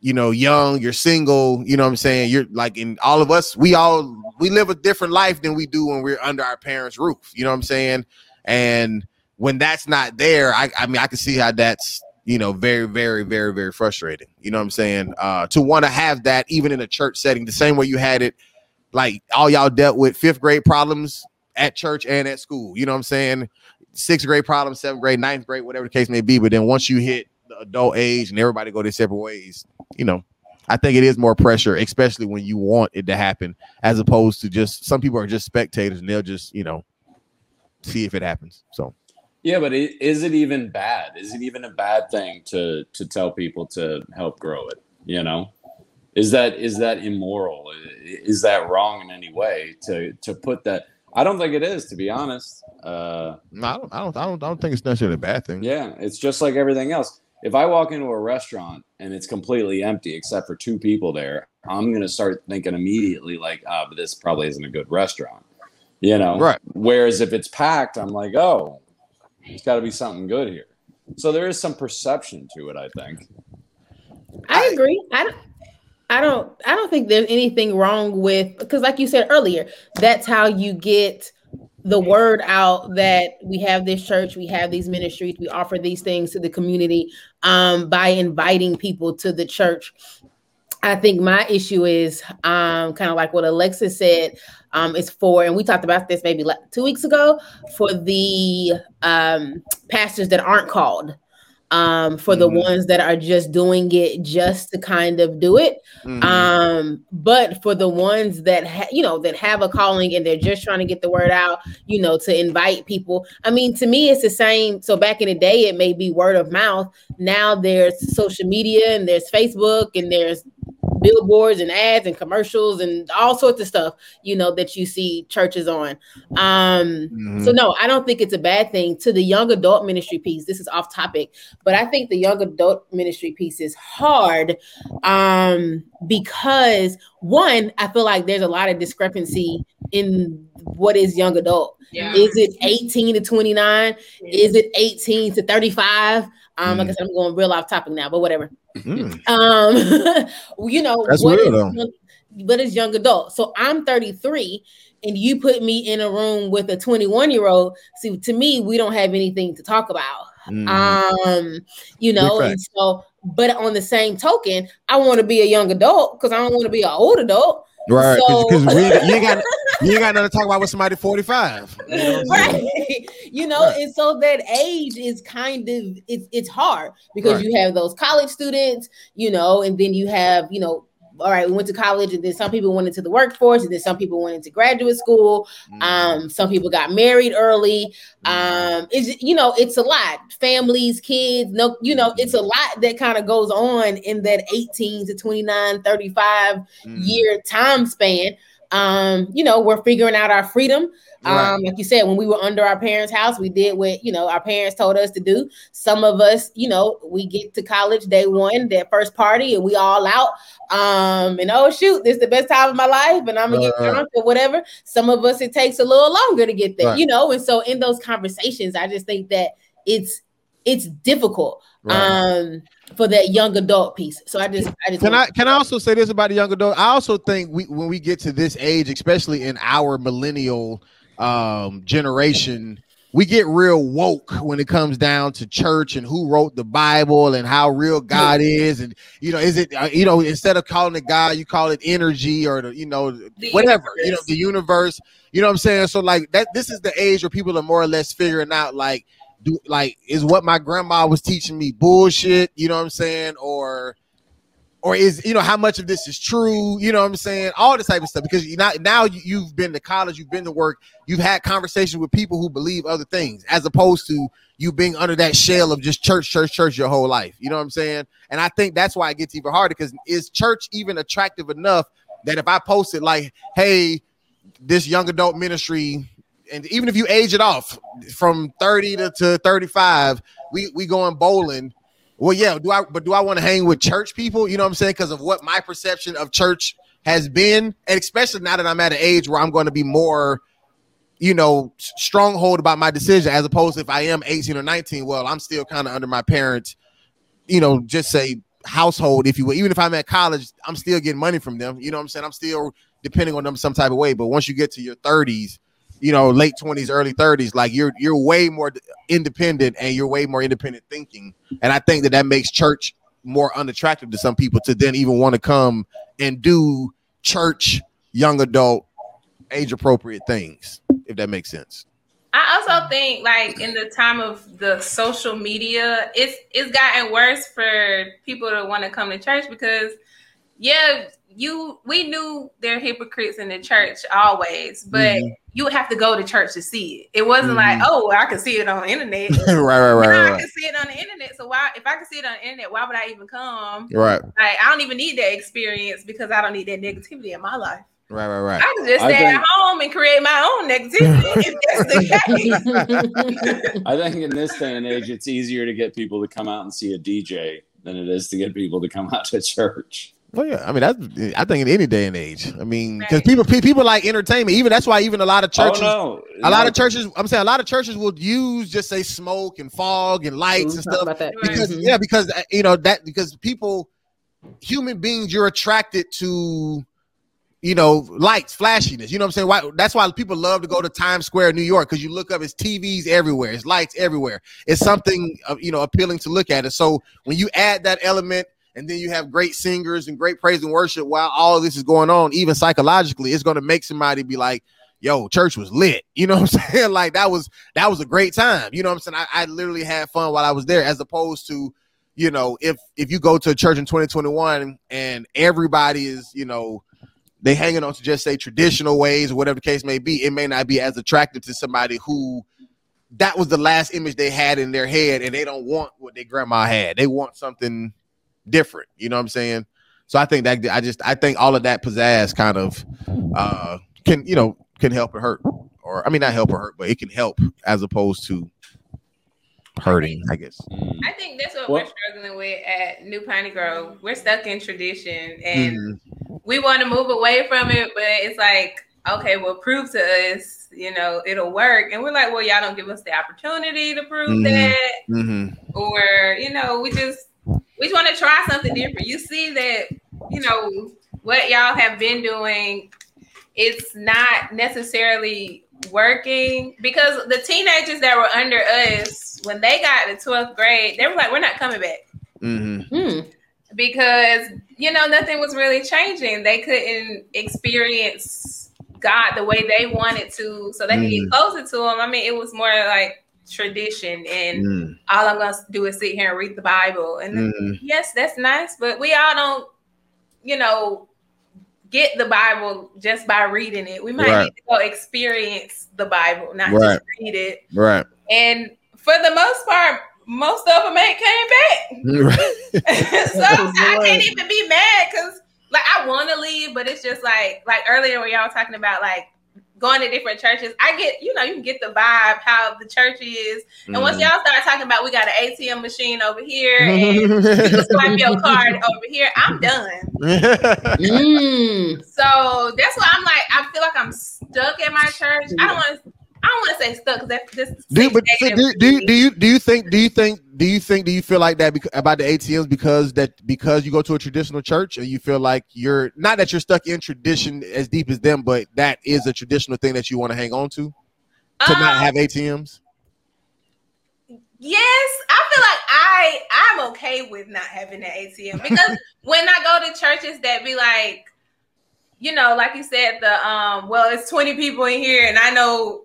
you know young you're single you know what i'm saying? You're like in all of us we all we live a different life than we do when we're under our parents roof you know what i'm saying? And when that's not there i, I mean i can see how that's you know very very very very frustrating you know what i'm saying? Uh to want to have that even in a church setting the same way you had it like all y'all dealt with fifth grade problems at church and at school you know what i'm saying sixth grade problem, seventh grade ninth grade whatever the case may be but then once you hit the adult age and everybody go their separate ways you know i think it is more pressure especially when you want it to happen as opposed to just some people are just spectators and they'll just you know see if it happens so Yeah, but is it even bad? Is it even a bad thing to to tell people to help grow it? You know, is that is that immoral? Is that wrong in any way to to put that? I don't think it is, to be honest. Uh, no i don't i don't i don't, I don't think it's necessarily a bad thing yeah, it's just like everything else. If I walk into a restaurant and it's completely empty except for two people there, I'm gonna start thinking immediately like, ah, but this probably isn't a good restaurant. You know, Right. Whereas if it's packed, I'm like, oh, there's got to be something good here. So there is some perception to it, I think. I agree. I don't. I don't. I don't think there's anything wrong with because, like you said earlier, that's how you get the word out that we have this church, we have these ministries, we offer these things to the community um, by inviting people to the church. I think my issue is um, kind of like what Alexis said. Um, is for, and we talked about this maybe like two weeks ago, for the um, pastors that aren't called, um, for the Mhm. ones that are just doing it just to kind of do it. Mhm. Um, but for the ones that ha- you know that have a calling and they're just trying to get the word out, you know, to invite people. I mean, to me, it's the same. So back in the day, it may be word of mouth. Now there's social media and there's Facebook and there's billboards and ads and commercials and all sorts of stuff, you know, that you see churches on. Um, Mhm. so no, I don't think it's a bad thing. To the young adult ministry piece, this is off topic, but I think the young adult ministry piece is hard um because one, I feel like there's a lot of discrepancy in what is young adult. Yeah. Is it 18 to 29? Is it 18 to 35? Um, like I said, I'm going real off topic now, but whatever. Mm. Um, (laughs) you know, That's what real, is young- what is young adult? So I'm 33, and you put me in a room with a 21 year old. See, to me, we don't have anything to talk about. Mhm. Um, you know, and so, but on the same token, I want to be a young adult because I don't want to be an old adult. Right because we ain't- you ain't got you ain't got nothing to talk about with somebody 45 (laughs) you know what I'm saying? right (laughs) you know Right. and so that age is kind of it's it's hard because Right. you have those college students you know and then you have you know all right, we went to college, and then some people went into the workforce, and then some people went into graduate school. Mm. Um, some people got married early. Um, it's you know, it's a lot. Families, kids, no, you know, it's a lot that kind of goes on in that 18 to 29, 35 Mm. year time span. Um, you know, we're figuring out our freedom. Right. Um, like you said, when we were under our parents' house, we did what you know our parents told us to do. Some of us, you know, we get to college day one, that first party, and we all out. Um, and oh shoot, this is the best time of my life, and I'm gonna get Right. drunk or whatever. Some of us it takes a little longer to get there, you know. And so in those conversations, I just think that it's it's difficult um for that young adult piece. So I just I just Can I can I also say this about the young adult? I also think we when we get to this age, especially in our millennial um generation, we get real woke when it comes down to church and who wrote the Bible and how real God is, and you know, is it uh, you know instead of calling it God, you call it energy or the you know The whatever you know the universe. You know what I'm saying? So like that, this is the age where people are more or less figuring out like do like is what my grandma was teaching me bullshit. You know what I'm saying? Or or is you know how much of this is true you know what i'm saying all this type of stuff because you now now you- you've been to college you've been to work you've had conversations with people who believe other things as opposed to you being under that shell of just church church church your whole life you know what i'm saying and i think that's why it gets even harder because is church even attractive enough that if i post it like hey this young adult ministry and even if you age it off from 30 to, to 35 we we going bowling well, yeah, do I but do I want to hang with church people? You know what I'm saying? Because of what my perception of church has been, and especially now that I'm at an age where I'm going to be more, you know, stronghold about my decision, as opposed to if I am 18 or 19. Well, I'm still kind of under my parents, you know, just say household, if you will. Even if I'm at college, I'm still getting money from them. You know what I'm saying? I'm still depending on them some type of way. But once you get to your 30s, you know, late 20s, early 30s, like you're you're way more independent and you're way more independent thinking. And I think that that makes church more unattractive to some people to then even want to come and do church, young adult, age appropriate things, if that makes sense. I also think like in the time of the social media, it's it's gotten worse for people to want to come to church because yeah, you we knew they're hypocrites in the church always, but Mhm. you would have to go to church to see it. It wasn't like, Mhm. oh, I can see it on the internet. (laughs) right, right, right, Now I can see it on the internet. So why if I can see it on the internet, why would I even come? right, Like I don't even need that experience because I don't need that negativity in my life. right, right, right. I can just I stay at home and create my own negativity if that's the (laughs) case. I think in this day and age, it's easier to get people to come out and see a DJ than it is to get people to come out to church. Well, yeah, I mean, that's I think in any day and age. I mean, because Right. people people like entertainment. Even that's why even a lot of churches, oh no, a lot No, of churches. I'm saying a lot of churches will use just say smoke and fog and lights and stuff about that. because Mhm. yeah, because uh, you know that because people, human beings, you're attracted to, you know, lights, flashiness. You know what I'm saying? Why? That's why people love to go to Times Square, New York, because you look up, it's TVs everywhere, it's lights everywhere. It's something uh, you know appealing to look at. And so when you add that element. And then you have great singers and great praise and worship while all of this is going on, even psychologically, it's going to make somebody be like, yo, church was lit. (laughs) You know what I'm saying? Like that was that was a great time. You know what I'm saying? I, I literally had fun while I was there, as opposed to, you know, if if you go to a church in 2021 and everybody is, you know, they hanging on to just say traditional ways or whatever the case may be, it may not be as attractive to somebody who that was the last image they had in their head and they don't want what their grandma had. They want something different. You know what I'm saying? So I think that I just I think all of that pizzazz kind of uh can you know can help or hurt. Or I mean not help or hurt, but it can help as opposed to hurting, I guess. I think that's what Well- we're struggling with at New Piney Grove. We're stuck in tradition and Mhm. we want to move away from it, but it's like, okay, well, prove to us, you know, it'll work. And we're like, well, y'all don't give us the opportunity to prove Mhm. that. Mhm. Or, you know, we just we just want to try something different. You see that, you know, what y'all have been doing, it's not necessarily working because the teenagers that were under us when they got to 12th grade, they were like, we're not coming back Mhm. Hmm. because you know nothing was really changing. They couldn't experience God the way they wanted to, so they could Mm. get closer to Him. I mean, it was more like tradition, and Mhm. all I'm gonna do is sit here and read the Bible. And Mhm. yes, that's nice, but we all don't, you know, get the Bible just by reading it. We might Right. need to go experience the Bible, not Right. just read it. Right. And for the most part, most of them ain't came back. (laughs) (laughs) so I can't even be mad because like I want to leave, but it's just like like earlier when y'all were talking about like going to different churches. I get you know you can get the vibe how the church is, and Mm. once y'all start talking about we got an ATM machine over here and you can swipe your card over here, I'm done. Mm. So that's why I'm like I feel like I'm stuck at my church. I don't want to. I don't want to say stuck because that this do but so do, negative. do you do you do you think do you think do you think do you feel like that bec- about the ATMs because that because you go to a traditional church and you feel like you're not that you're stuck in tradition as deep as them, but that is a traditional thing that you want to hang on to to not Um, have ATMs. Yes, I feel like I I'm okay with not having an ATM (laughs) because when I go to churches that be like, you know, like you said, the um, well, it's 20 people in here, and I know,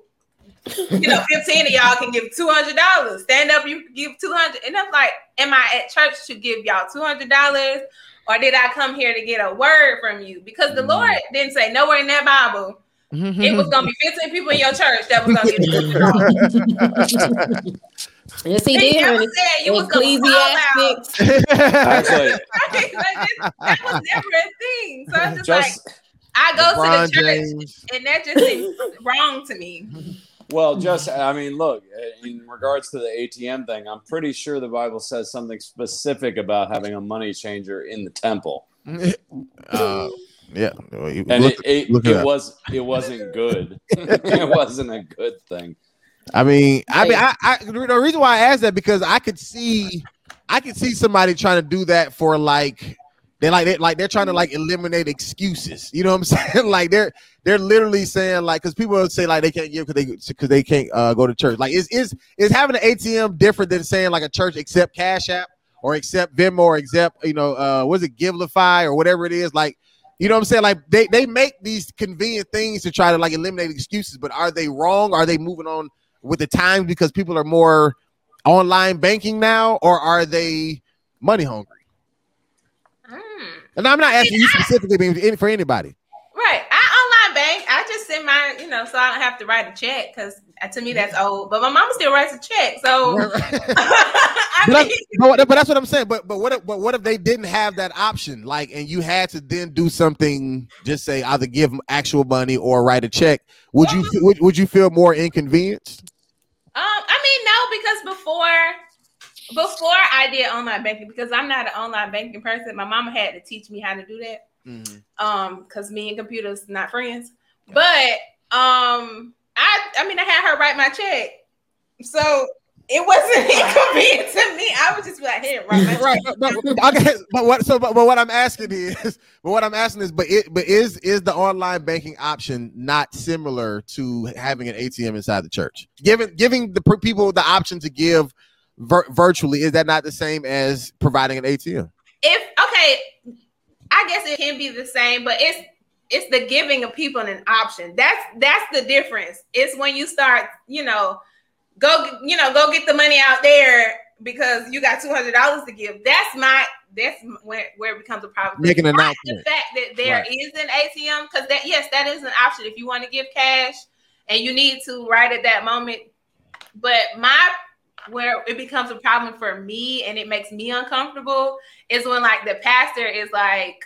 you know, 15 of y'all can give two hundred dollars. Stand up, you can give two hundred, and I'm like, am I at church to give y'all two hundred dollars, or did I come here to get a word from you? Because the mm-hmm. Lord didn't say nowhere in that Bible it was gonna be 15 people in your church that was gonna get two hundred dollars. (laughs) Yes, he He did. never said you was gonna call out. Ecclesiastics. Actually, Like, this- that was never a thing. So it's just, like I go LeBron to the church James. and that just seems wrong to me. (laughs) well, just I mean, look, in regards to the ATM thing, I'm pretty sure the Bible says something specific about having a money changer in the temple, (laughs) Uh, yeah, and Look- it it, look it it was it wasn't good. (laughs) it wasn't a good thing. I mean, I mean, I, I the reason why I asked that because I could see, I could see somebody trying to do that for like they like they like they're trying to like eliminate excuses. You know what I'm (laughs) saying? like they're they're literally saying like because people say like they can't give because they because they can't uh, go to church. Like is is is having an ATM different than saying like a church accept Cash App or accept Venmo or accept you know uh was it Givelify or whatever it is like. You know what I'm saying? Like they, they make these convenient things to try to like eliminate excuses, but are they wrong? Are they moving on with the times because people are more online banking now, or are they money hungry? And I'm not asking you specifically for anybody. Right. I online bank. I just send my, you know, so I don't have to write a check because to me that's old. But my mom still writes a check. So (laughs) but, mean, that's, but, that's what I'm saying. But but what if, but what if they didn't have that option? Like, and you had to then do something. Just say either give them actual money or write a check. Would you would, would you feel more inconvenienced? Um, I mean, no, because before before I did online banking, because I'm not an online banking person, my mama had to teach me how to do that. Um, because me and computers not friends. But um, I I mean, I had her write my check, so it wasn't (laughs) inconvenient to me. I would just be like, here, write my right. But, okay, but what? So, but, but what I'm asking is, (laughs) but what I'm asking is, but it, but is is the online banking option not similar to having an ATM inside the church? Giving giving the people the option to give vir- virtually is that not the same as providing an ATM? If okay, I guess it can be the same, but it's it's the giving of people an option. That's that's the difference. It's when you start, you know, go you know go get the money out there because you got two hundred dollars to give. That's my that's where where it becomes a problem. Making an Not the fact that there Right. is an ATM because that yes that is an option if you want to give cash and you need to right at that moment. But my where it becomes a problem for me and it makes me uncomfortable is when like the pastor is like,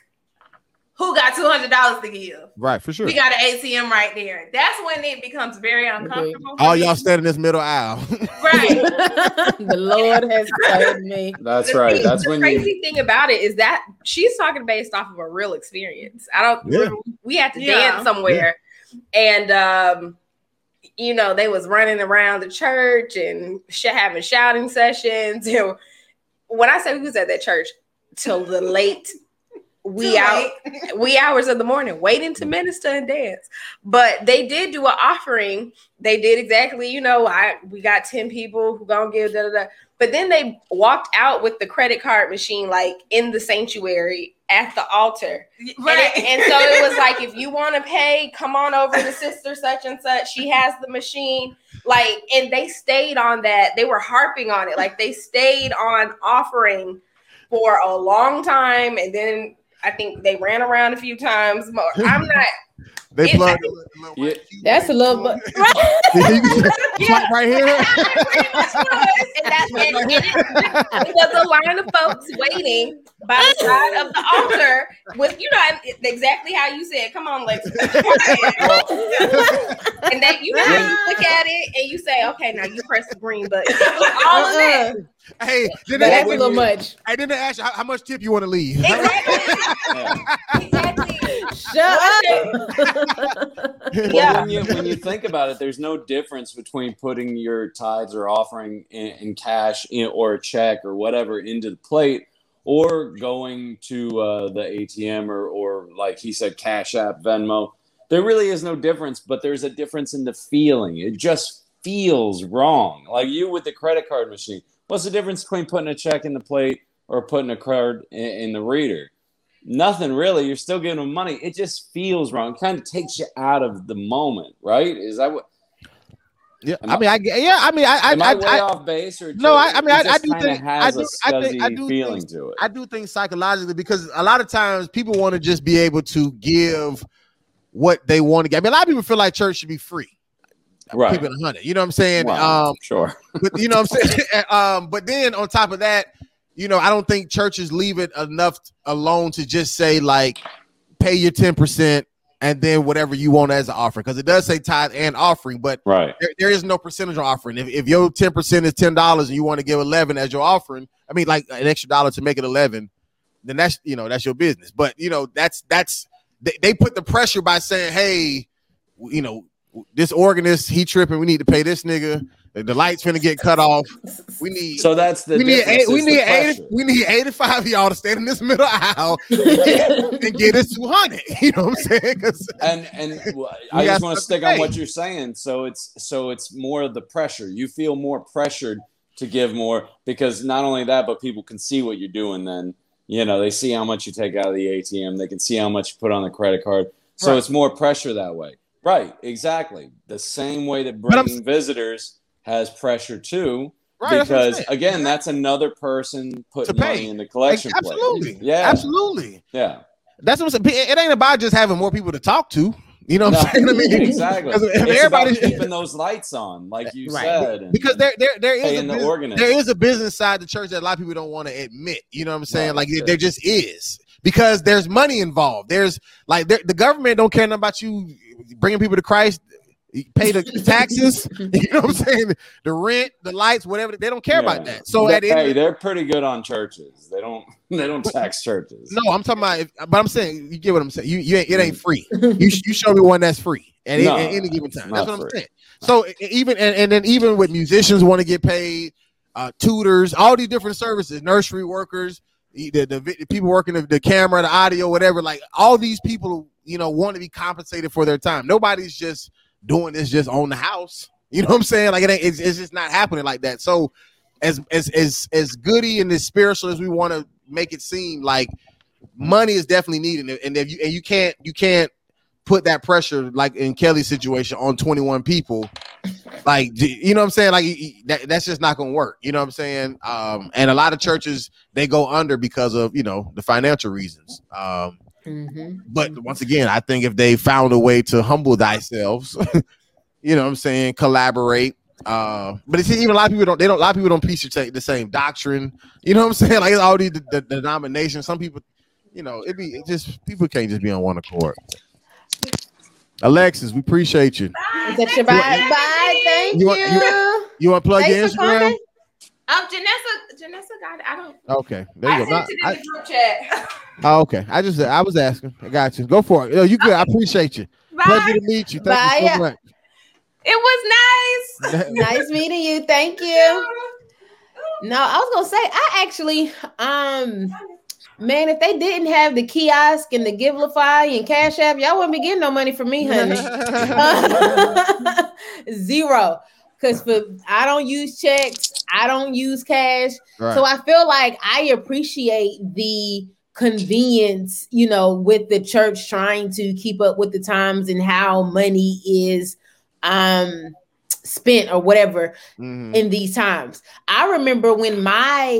"Who got two hundred dollars to give?" Right, for sure. We got an ATM right there. That's when it becomes very uncomfortable. for All me. y'all stand in this middle aisle. right? (laughs) the Lord has saved me. That's The right. thing- That's the when crazy you. thing about it is that she's talking based off of a real experience. I don't. Yeah. We had to Yeah. dance somewhere, and um, you know they was running around the church and sh- having shouting sessions. (laughs) And when I say we was at that church till the late wee out (laughs) hours of the morning, waiting to minister and dance. But they did do an offering. They did exactly, you know, I we got 10 people who gonna give da da da. But then they walked out with the credit card machine like in the sanctuary at the altar. And, Right. it- and so it was (laughs) like, if you want to pay, come on over to sister such and such. She has the machine. Like, and they stayed on that. They were harping on it. Like they stayed on offering for a long time. And then I think they ran around a few times more. I'm not. (laughs) They It's- plugged a little- a little Yeah. That's a right little into bit. it. Yeah. Right here. (laughs) It pretty much was. And that, and, and it, it was a line of folks waiting by the side of the altar with, you know, exactly how you said, come on, Lex. (laughs) and then you know, you look at it and you say, okay, now you press the green button. (laughs) All of that. Uh-uh. Hey, did That's they, a little much. I didn't ask you how, how much tip you want to leave. Exactly. Yeah. exactly. Shut up. (laughs) Well, Yeah. when you when you think about it, there's no difference between putting your tithes or offering in, in cash in, or a check or whatever into the plate, or going to uh, the ATM or or like he said, Cash App, Venmo. There really is no difference, but there's a difference in the feeling. It just feels wrong. Like you with the credit card machine. What's the difference between putting a check in the plate or putting a card in, in the reader? Nothing really. You're still giving them money. It just feels wrong. It kind of takes you out of the moment, right? Is that what? Yeah, Am I mean, I yeah, I mean, I, I, Am I, I, way I, off base or No, I- I mean, I- I do think- I do- a I think- I do feeling think- to it. I do think psychologically because a lot of times people want to just be able to give what they want to get. I mean, a lot of people feel like church should be free. right. Keep it 100. You know what I'm saying? Well, um, sure. but you know what I'm saying? (laughs) um, but then on top of that, you know, I don't think churches leave it enough alone to just say like pay your 10% and then whatever you want as an offering. Because it does say tithe and offering, but Right. there, there is no percentage offering. If, if your 10% is $10 and you want to give 11 as your offering, I mean like an extra dollar to make it 11, then that's you know, that's your business. But you know, that's that's they, they put the pressure by saying, hey, you know, this organist, he tripping, we need to pay this nigga. The, lights finna get cut off. We need So that's the we need eight, we need 80, we need 85 of y'all to stand in this middle aisle (laughs) and get us 200. (laughs) You know what I'm saying? and and (laughs) I just want to stick on what you're saying. So it's so it's more of the pressure. You feel more pressured to give more because not only that, but people can see what you're doing. Then you know they see how much you take out of the ATM. They can see how much you put on the credit card. So Right. it's more pressure that way. Right. Exactly. The same way that bringing visitors has pressure too. Right, that's because saying. again, that's another person putting money in the collection plate. absolutely. Yeah. Absolutely. Yeah. That's what I'm saying. It ain't about just having more people to talk to. You know what No, I'm saying? I mean, (laughs) exactly. (laughs) 'cause if It's everybody about keeping those lights on, like you Right. said. because there there there is a Paying the business, there is a business side to church that a lot of people don't want to admit. You know what I'm saying? Right, like sure. there just is because there's money involved. There's like the government don't care nothing about you bringing people to Christ. Pay the (laughs) taxes. You know what I'm saying? The rent, the lights, whatever. They don't care about that. So They- at the end, hey, they're pretty good on churches. They don't (laughs) they don't tax churches. no, I'm talking about. If, but I'm saying you get what I'm saying. You, you ain't, it ain't free. you you show me one that's free at, No, at any given time. That's what I'm free. saying. So even and, and then even with musicians want to get paid, uh, tutors, all these different services, nursery workers, the, the, people working the, the camera, the audio, whatever. Like all these people, you know, want to be compensated for their time. Nobody's just doing this just on the house. You know what I'm saying? Like it ain't. It's, it's just not happening like that. So as as as as goody and as spiritual as we want to make it seem, like money is definitely needed, and if you and you can't you can't put that pressure like in Kelly's situation on 21 people. Like you know what I'm saying? Like that, that's just not gonna work. You know what I'm saying? Um, and a lot of churches they go under because of you know the financial reasons. Um, Mhm. but once again, I think if they found a way to humble thyself, (laughs) you know what I'm saying, collaborate. Uh, but it's even a lot of people don't they don't a lot of people don't preach the same- the same doctrine. You know what I'm (laughs) saying? Like all these the, the denominations. Some people, you know, it be it just people can't just be on one accord. Alexis, we appreciate you. Is that your bye? Bye. Thank You you. want- you- You want to plug your Thanks for Instagram? coming. Um, Janessa, Janessa got it. I don't. Okay, there I you go. sent it I- in the group chat. oh, okay, I just I was asking. I got you. Go for it. Yo, you good? I appreciate you. Bye. Pleasure to meet you. Thank you so much. It was nice. (laughs) nice meeting you. Thank you. No, I was gonna say I actually um man, if they didn't have the kiosk and the Givelify and Cash App, y'all wouldn't be getting no money from me, honey. (laughs) (laughs) Zero. Because for I don't use checks, I don't use cash. Right. So I feel like I appreciate the convenience, you know, with the church trying to keep up with the times and how money is um spent or whatever Mhm. in these times. I remember when my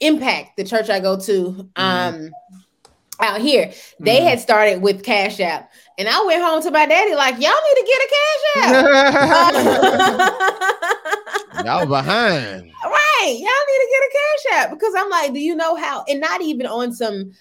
impact, the church I go to, um, out here. They Mhm. had started with Cash App, and I went home to my daddy like, "Y'all need to get a Cash App." (laughs) (laughs) Y'all behind. right, y'all need to get a Cash App because I'm like, do you know how? And not even on some.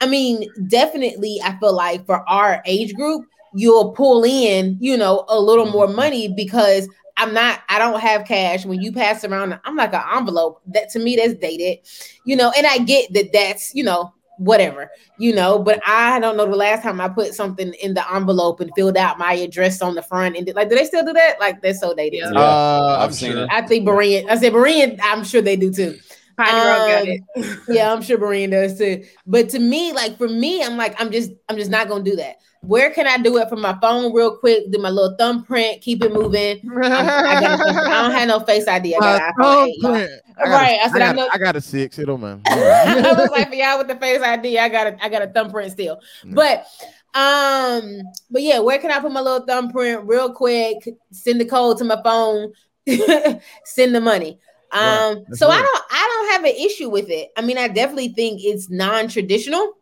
I mean, definitely, I feel like for our age group, you'll pull in, you know, a little more money because I'm not, I don't have cash. When you pass around, I'm like an envelope. That to me, that's dated, you know, and I get that that's, you know, whatever, you know, but I don't know the last time I put something in the envelope and filled out my address on the front and did, like, do they still do that? Like, they're so dated. Yeah. Yeah, Uh, I've seen it. I think Berean, I said Berean, I'm sure they do too. Piney got Um, it. yeah, I'm sure Berean does too. But to me, like for me, I'm like, I'm just, I'm just not gonna do that. Where can I do it from my phone real quick? Do my little thumbprint, keep it moving. (laughs) I'm- got. I don't have no face ID. I got an My iPhone 8, y'all. thumbprint. I Right, I said, I got, know- I got a six. It don't matter. (laughs) I was like, for y'all with the face ID, I got a, I got a thumbprint still. Mm. But, um, but yeah, where can I put my little thumbprint real quick? Send the code to my phone. (laughs) send the money. Um, that's so I don't, I don't have an issue with it. I mean, I definitely think it's non-traditional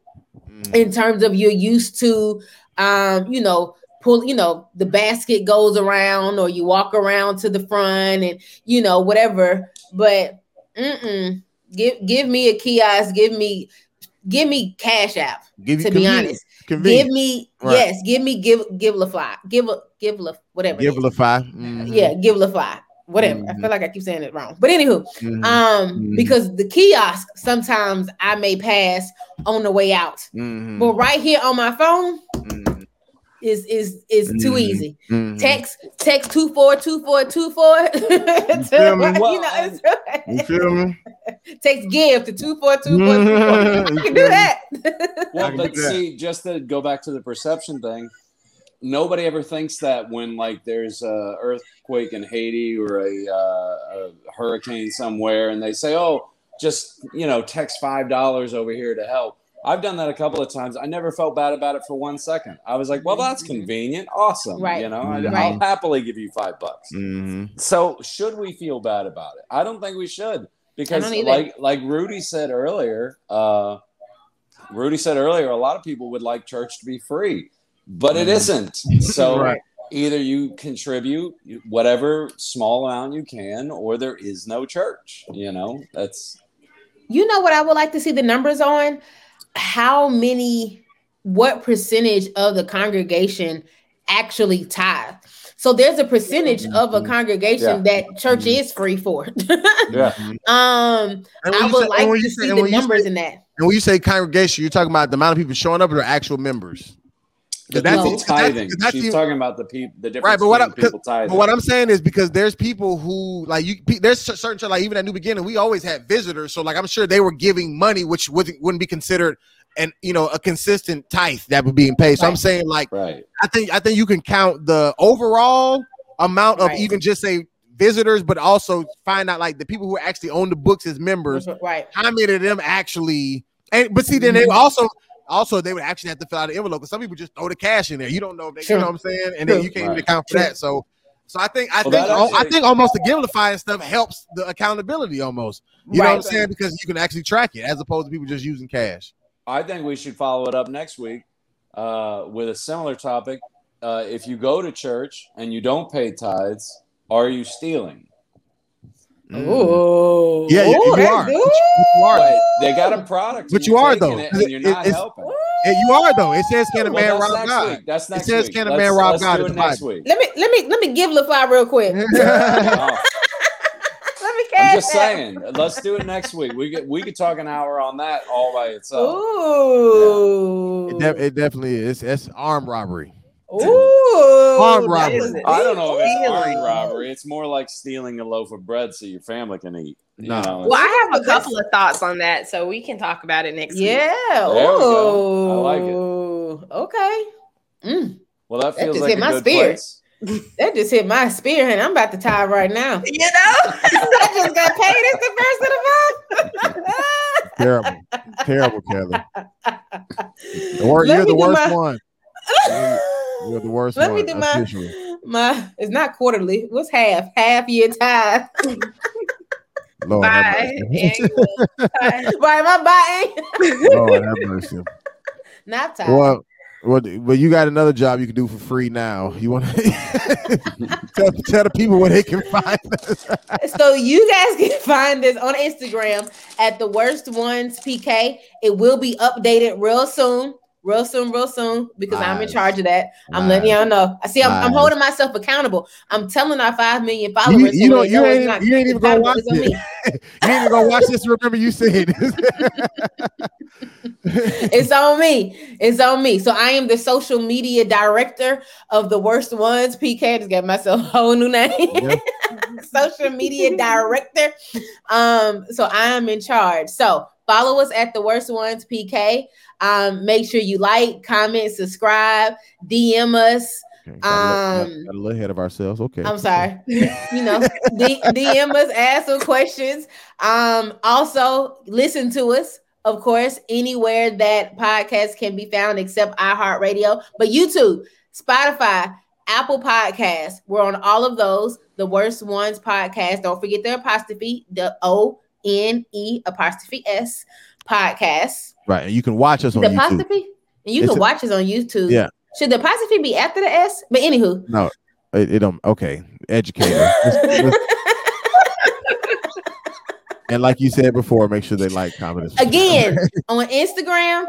Mm. in terms of you're used to um you know pull you know the basket goes around or you walk around to the front and you know whatever but mm-mm. give give me a kiosk give me give me cash app Give to be honest give me Right. yes give me give give la fly give a give la whatever Give is. it a 5 Mhm. yeah give la fly whatever i Mhm. feel like i keep saying it wrong but anywho Mhm. um Mhm. because the kiosk sometimes i may pass on the way out Mhm. but right here on my phone Is is is too Mhm. easy. Mhm. Text text two four two four two four. (laughs) feel me? you know, You feel me? text give to two four two four two four. (laughs) I can do that. Well, can but see, just to go back to the perception thing, nobody ever thinks that when like there's a earthquake in Haiti or a, uh, a hurricane somewhere, and they say, "Oh, just you know, text five dollars over here to help." I've done that a couple of times. I never felt bad about it for one second. I was like, "Well, that's convenient, awesome." Right. You know, I, Mhm. I'll Right. happily give you five bucks. Mhm. So should we feel bad about it? I don't think we should because like like Rudy said earlier, uh Rudy said earlier, a lot of people would like church to be free, but it Mhm. isn't. (laughs) So Right. either you contribute whatever small amount you can, or there is no church. You know, that's You know what I would like to see the numbers on? How many, what percentage of the congregation actually tithe? So there's a percentage of a congregation that church is free for. (laughs) yeah. um, when I you would say- like to say, see the numbers say, in that. And when you say congregation, you're talking about the amount of people showing up or actual members? The that's- people that's- that's- tithing. that's She's the- talking about the people, the difference Right, but what between I'm- people tithing. But what I'm saying is because there's people who like you. There's cer- certain like even at New Beginning, we always had visitors. So like I'm sure they were giving money, which wouldn't wouldn't be considered an you know a consistent tithe that was being paid. So I'm saying like right. I think I think you can count the overall amount of Right. even just say visitors, but also find out like the people who actually own the books as members. Right. How many of them actually? And but see, then they Mhm. also also they would actually have to fill out an envelope because some people just throw the cash in there. You don't know if they, True. you know what I'm saying, and then you can't even account for that. So, so I think I Well, think that I think almost the giveifying stuff helps the accountability almost. You know what I'm saying because you can actually track it as opposed to people just using cash. I think we should follow it up next week uh, with a similar topic. Uh, if you go to church and you don't pay tithes, are you stealing? Ooh. Yeah, you, Ooh, you are. good. You are. But they got a product, But you you're though. it and you're It- not it's- helping. And you are though. It says, "Can a man that's rob God?" week. That's next says, week. "Can a Let's- man rob let's God do it next week. Let me let me let me give LaFly real quick. (laughs) let me Oh, cash I'm just saying. Let's do it next week. We could we could talk an hour on that all by itself. Ooh. It, de- it definitely is. It's armed robbery. Ooh. Armed robbery. I don't know if it's Stealing. armed robbery. It's more like stealing a loaf of bread so your family can eat. No. know, Well, I have a couple of thoughts on that, so we can talk about it next week. Yeah. There we go. I like it. Okay. Mm, well, that That feels just like hit a my good spirit. place. (laughs) that just hit my spirit, and I'm about to tie right now. (laughs) You know? (laughs) I just got paid. It's the first of the month. Terrible, terrible, Kelly. The wor- Let you're the worst my- one. You're the worst Let me do my officially. my. It's not quarterly. What's half? Half year time. (laughs) Lord Bye. Bye. Right, my buying. Lord have mercy. (laughs) Nap time. Well, well, but you got another job you can do for free now. You want to (laughs) tell, tell the people where they can find us. so you guys can find this on Instagram at the worst ones PK. It will be updated real soon. Real soon, real soon, because I'm in charge of that. I'm letting y'all know. I see. I'm, I'm holding myself accountable. I'm telling our five million followers. you so. You know ain't. not- You ain't even gonna watch it's on me. it. (laughs) you ain't even gonna watch this. Remember, you said. (laughs) it's on me. It's on me. So I am the social media director of the worst ones. PK just got myself a whole new name. Yeah. (laughs) social media director. Um, so I am in charge. So follow us at the worst ones PK. Um, make sure you like, comment, subscribe, DM us. Okay, got, a little, Um, got a little ahead of ourselves. Okay. I'm sorry. (laughs) (laughs) you know, D- DM us, ask some questions. Um, also listen to us, of course, anywhere that podcasts can be found except iHeartRadio, but YouTube, Spotify, Apple Podcasts. We're on all of those. The worst ones podcast. Don't forget the apostrophe, the O N E apostrophe S podcast. Right, and you can watch us on The YouTube. apostrophe, and you It's can a- watch us on YouTube. Yeah. Should the apostrophe be after the S? But anywho, No, it, it don't. Okay, educator. Let's- (laughs) let's- and like you said before, make sure they like, comment, and again on Instagram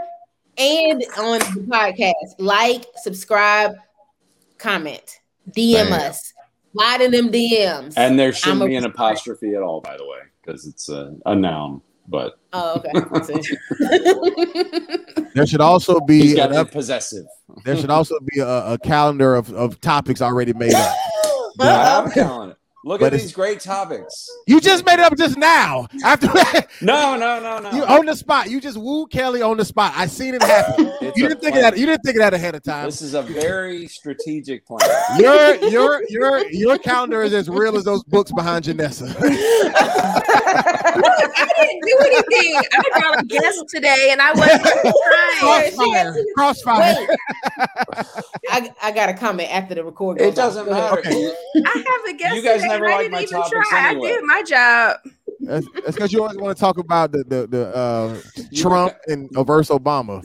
and on the podcast. Like, subscribe, comment, DM Bam. us, slide in them DMs. And there shouldn't I'm a- be an apostrophe at all, by the way, because it's a, a noun. But oh, okay. (laughs) (laughs) There should also be got an to up, possessive. there should also be a, a calendar of, of topics already made up. (laughs) I have a calendar. Look But at it's- these great topics. You just made it up just now. After No, no, no, no. you on the spot, you just wooed Kelly on the spot. I seen it happen. (laughs) It's You didn't think plan. of that. You didn't think of that ahead of time. This is a very strategic plan. (laughs) Your your your your calendar is as real as those books behind Janessa. I didn't do anything. I got a guest today, and I wasn't trying. Crossfire, crossfire. Wait. I, I got a comment after the recording. It doesn't Go ahead. matter. I have a guest. You guys today, never I like didn't my even topics try. anyway. I did my job. That's because you always want to talk about the the, the uh, Trump and versus Obama.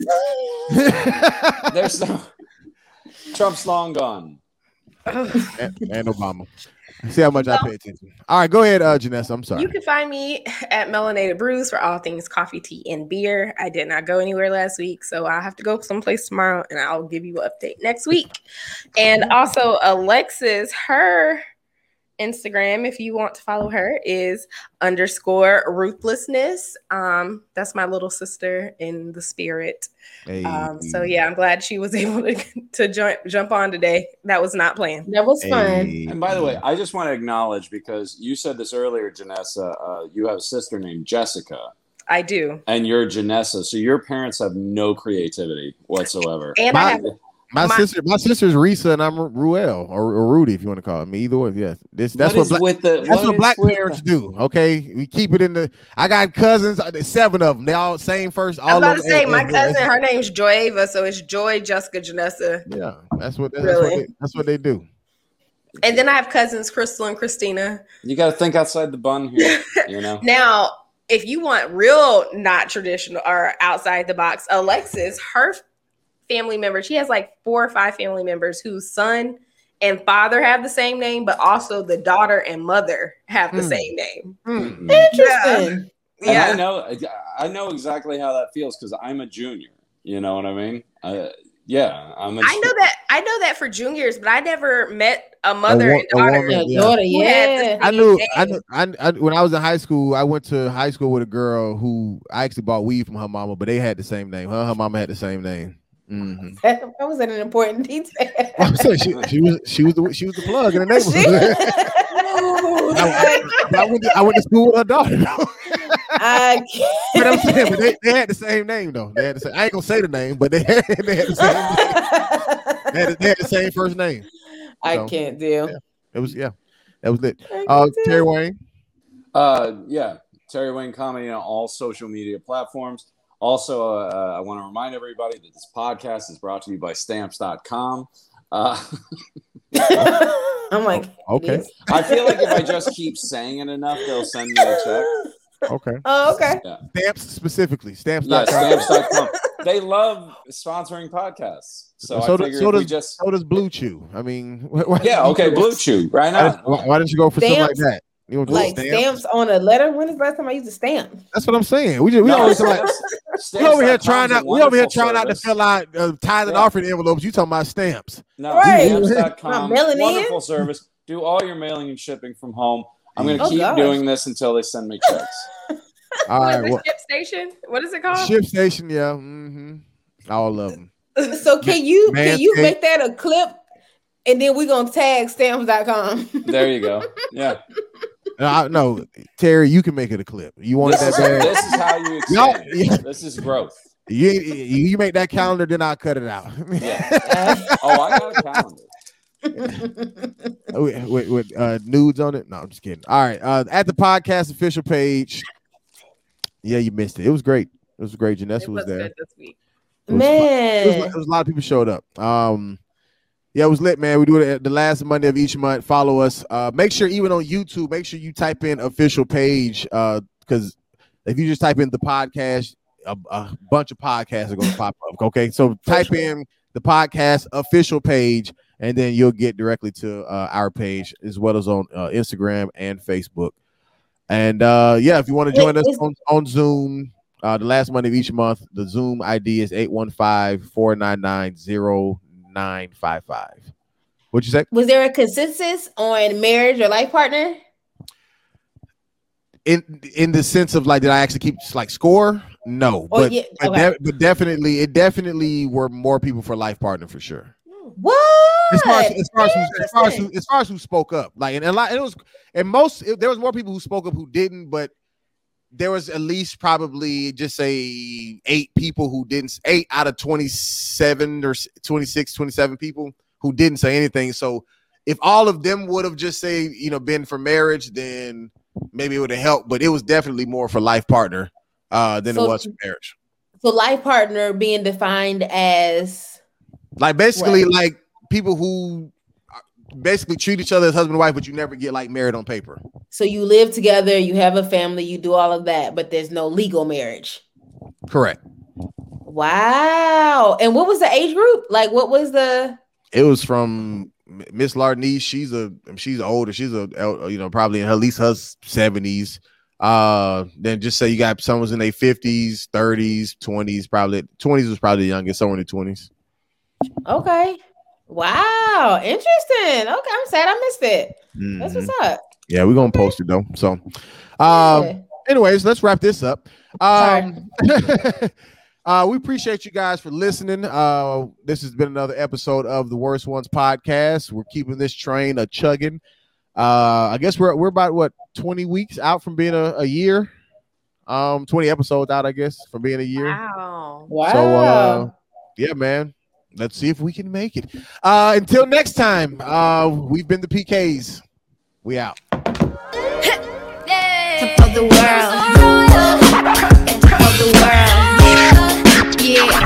(laughs) There's no (laughs) Trump's long gone. and, and Obama. See how much I pay attention. All right, go ahead, uh, Janessa. I'm sorry. You can find me at Melanated Brews for all things coffee, tea, and beer. I did not go anywhere last week, so I'll have to go someplace tomorrow and I'll give you an update next week. And also, Alexis, her Instagram, if you want to follow her, is underscore ruthlessness. Um, that's my little sister in the spirit. Hey. Um, so yeah, I'm glad she was (laughs) able to, to join, jump on today. That was not planned. That was fun. Hey. And by the way, I just want to acknowledge because you said this earlier, Janessa. Uh, you have a sister named Jessica, I do. and you're Janessa. So your parents have no creativity whatsoever. And My- I have my, my- sister, my sister's Risa, and I'm Ruel or, or Rudy, if you want to call it me. Either way, yes. This that's what black, with the that's what is black with parents do. Okay, we keep it in the. I got cousins, uh, seven of them. They all same first. I All was about of to say and- my and- cousin, her name's Joy Ava, so it's Joy Jessica Janessa. Yeah, that's what that's, Really? what they, that's what they do. And then I have cousins Crystal and Christina. You got to think outside the bun here. (laughs) You know. Now, if you want real not traditional or outside the box, Alexis, her family members, she has like four or five family members whose son and father have the same name, but also the daughter and mother have the Hmm. same name. Mhm. Interesting. And I know, I know exactly how that feels because I'm a junior. You know what I mean? Uh, yeah, I'm. A, I know that I know that for juniors, but I never met a mother wo- and a daughter. woman, Yeah, Yeah. daughter, who had the yeah. I knew, I knew, I, I, when I was in high school, I went to high school with a girl who I actually bought weed from her mama, but they had the same name. Her, her mama had the same name. Hmm (laughs) That, that was an important detail. I'm saying she, she was, she was the, she was the plug in the neighborhood. (laughs) I, I went to, I went to school with her daughter. though. I but I'm saying, but they, they had the same name though. They had the same, I ain't gonna say the name, but they had, (laughs) they had the same. Name. They, had, they had the same first name. I So, can't do. yeah. It was yeah, that was it. Uh. Terry Wayne. Uh, yeah, Terry Wayne Comedy on all social media platforms. Also, uh, I want to remind everybody that this podcast is brought to you by Stamps.com. Uh, (laughs) I'm like, it Okay. I feel like if I just keep saying it enough, they'll send me a check. Okay. Oh, okay. Stamps specifically. Stamps. Yeah, Stamps.com. they love sponsoring podcasts. So, So I does- so does- just So does Blue Chew. I mean, (laughs) wh- wh- yeah, okay, Blue Chew, right now. why, why didn't you go for something like that? You want Like stamps? stamps on a letter. When is the last time I used a stamp? That's what I'm saying. We just we No, always like (laughs) stamps- we over here trying a out. We over here wonderful trying out to fill out uh, tithe and Yeah. offering envelopes. You talking about stamps? No, Right. stamps.com, Not in? wonderful service. Do all your mailing and shipping from home. I'm going to Oh, keep gosh. doing this until they send me checks. (laughs) All What right. is it, Well, ship station? What is it called? ship station. Yeah. hmm All of them. (laughs) So can you can you Manscaped. make that a clip and then we're gonna tag stamps.com? There you go. Yeah. Uh, no, Terry, you can make it a clip. You want This that is, bad? this is how you Y'all- expand. yeah. This is growth. You, you you make that calendar, then I'll cut it out. Yeah. Oh, I got a calendar. (laughs) with, with, with, uh, nudes on it. No, I'm just kidding. All right, uh, at the podcast official page. Yeah, you missed it. It was great. It was great. Janessa It was was there. good this week. It was, it, was, Man. it was a lot of people showed up. Um, yeah, it was lit, man. We do it at the last Monday of each month. Follow us. Uh, make sure even on YouTube, make sure you type in official page. Uh, because if you just type in the podcast, a, a bunch of podcasts are going to pop up. Okay, so type in the podcast official page, and then you'll get directly to uh, our page as well as on uh, Instagram and Facebook. And uh, yeah, if you want to join us on, on Zoom, uh, the last Monday of each month, the Zoom ID is 815-499-0955. What'd you say? Was there a consensus on marriage or life partner? In in the sense of like, did I actually keep like score? No, Oh, but yeah, but, okay. de- but definitely, it definitely were more people for life partner for sure. What? As far as, as far as, who, as far as who, as far as who spoke up, like and a lot, it was and most it, there was more people who spoke up who didn't, but there was at least probably just say eight people who didn't eight out of 27 or 26 27 people who didn't say anything. So if all of them would have just say you know been for marriage then maybe it would have helped but it was definitely more for life partner uh than So- it was for marriage. So life partner being defined as like basically like people who basically treat each other as husband and wife but you never get like married on paper so you live together, you have a family, you do all of that, but there's no legal marriage. correct Wow. And what was the age group? Like what was the it was from Miss Lardnese. She's a she's older. She's a you know probably in her, at least her seventies. Uh, then just say you got someone's in their fifties, thirties, twenties. Probably twenties was probably the youngest, somewhere in the twenties. okay. Wow, interesting. Okay, I'm sad I missed it. That's what's up. Yeah, we're gonna post it though. So, um, Yeah. anyways, let's wrap this up. Um, (laughs) uh, we appreciate you guys for listening. Uh, this has been another episode of the Worst Ones podcast. We're keeping this train a chugging. Uh, I guess we're we're about what twenty weeks out from being a, a year. Um, twenty episodes out, I guess, from being a year. Wow. Wow. So, uh, yeah, man let's see if we can make it. Uh, until next time, uh, we've been the PKs. We out. Of the world. Of the world. Yeah.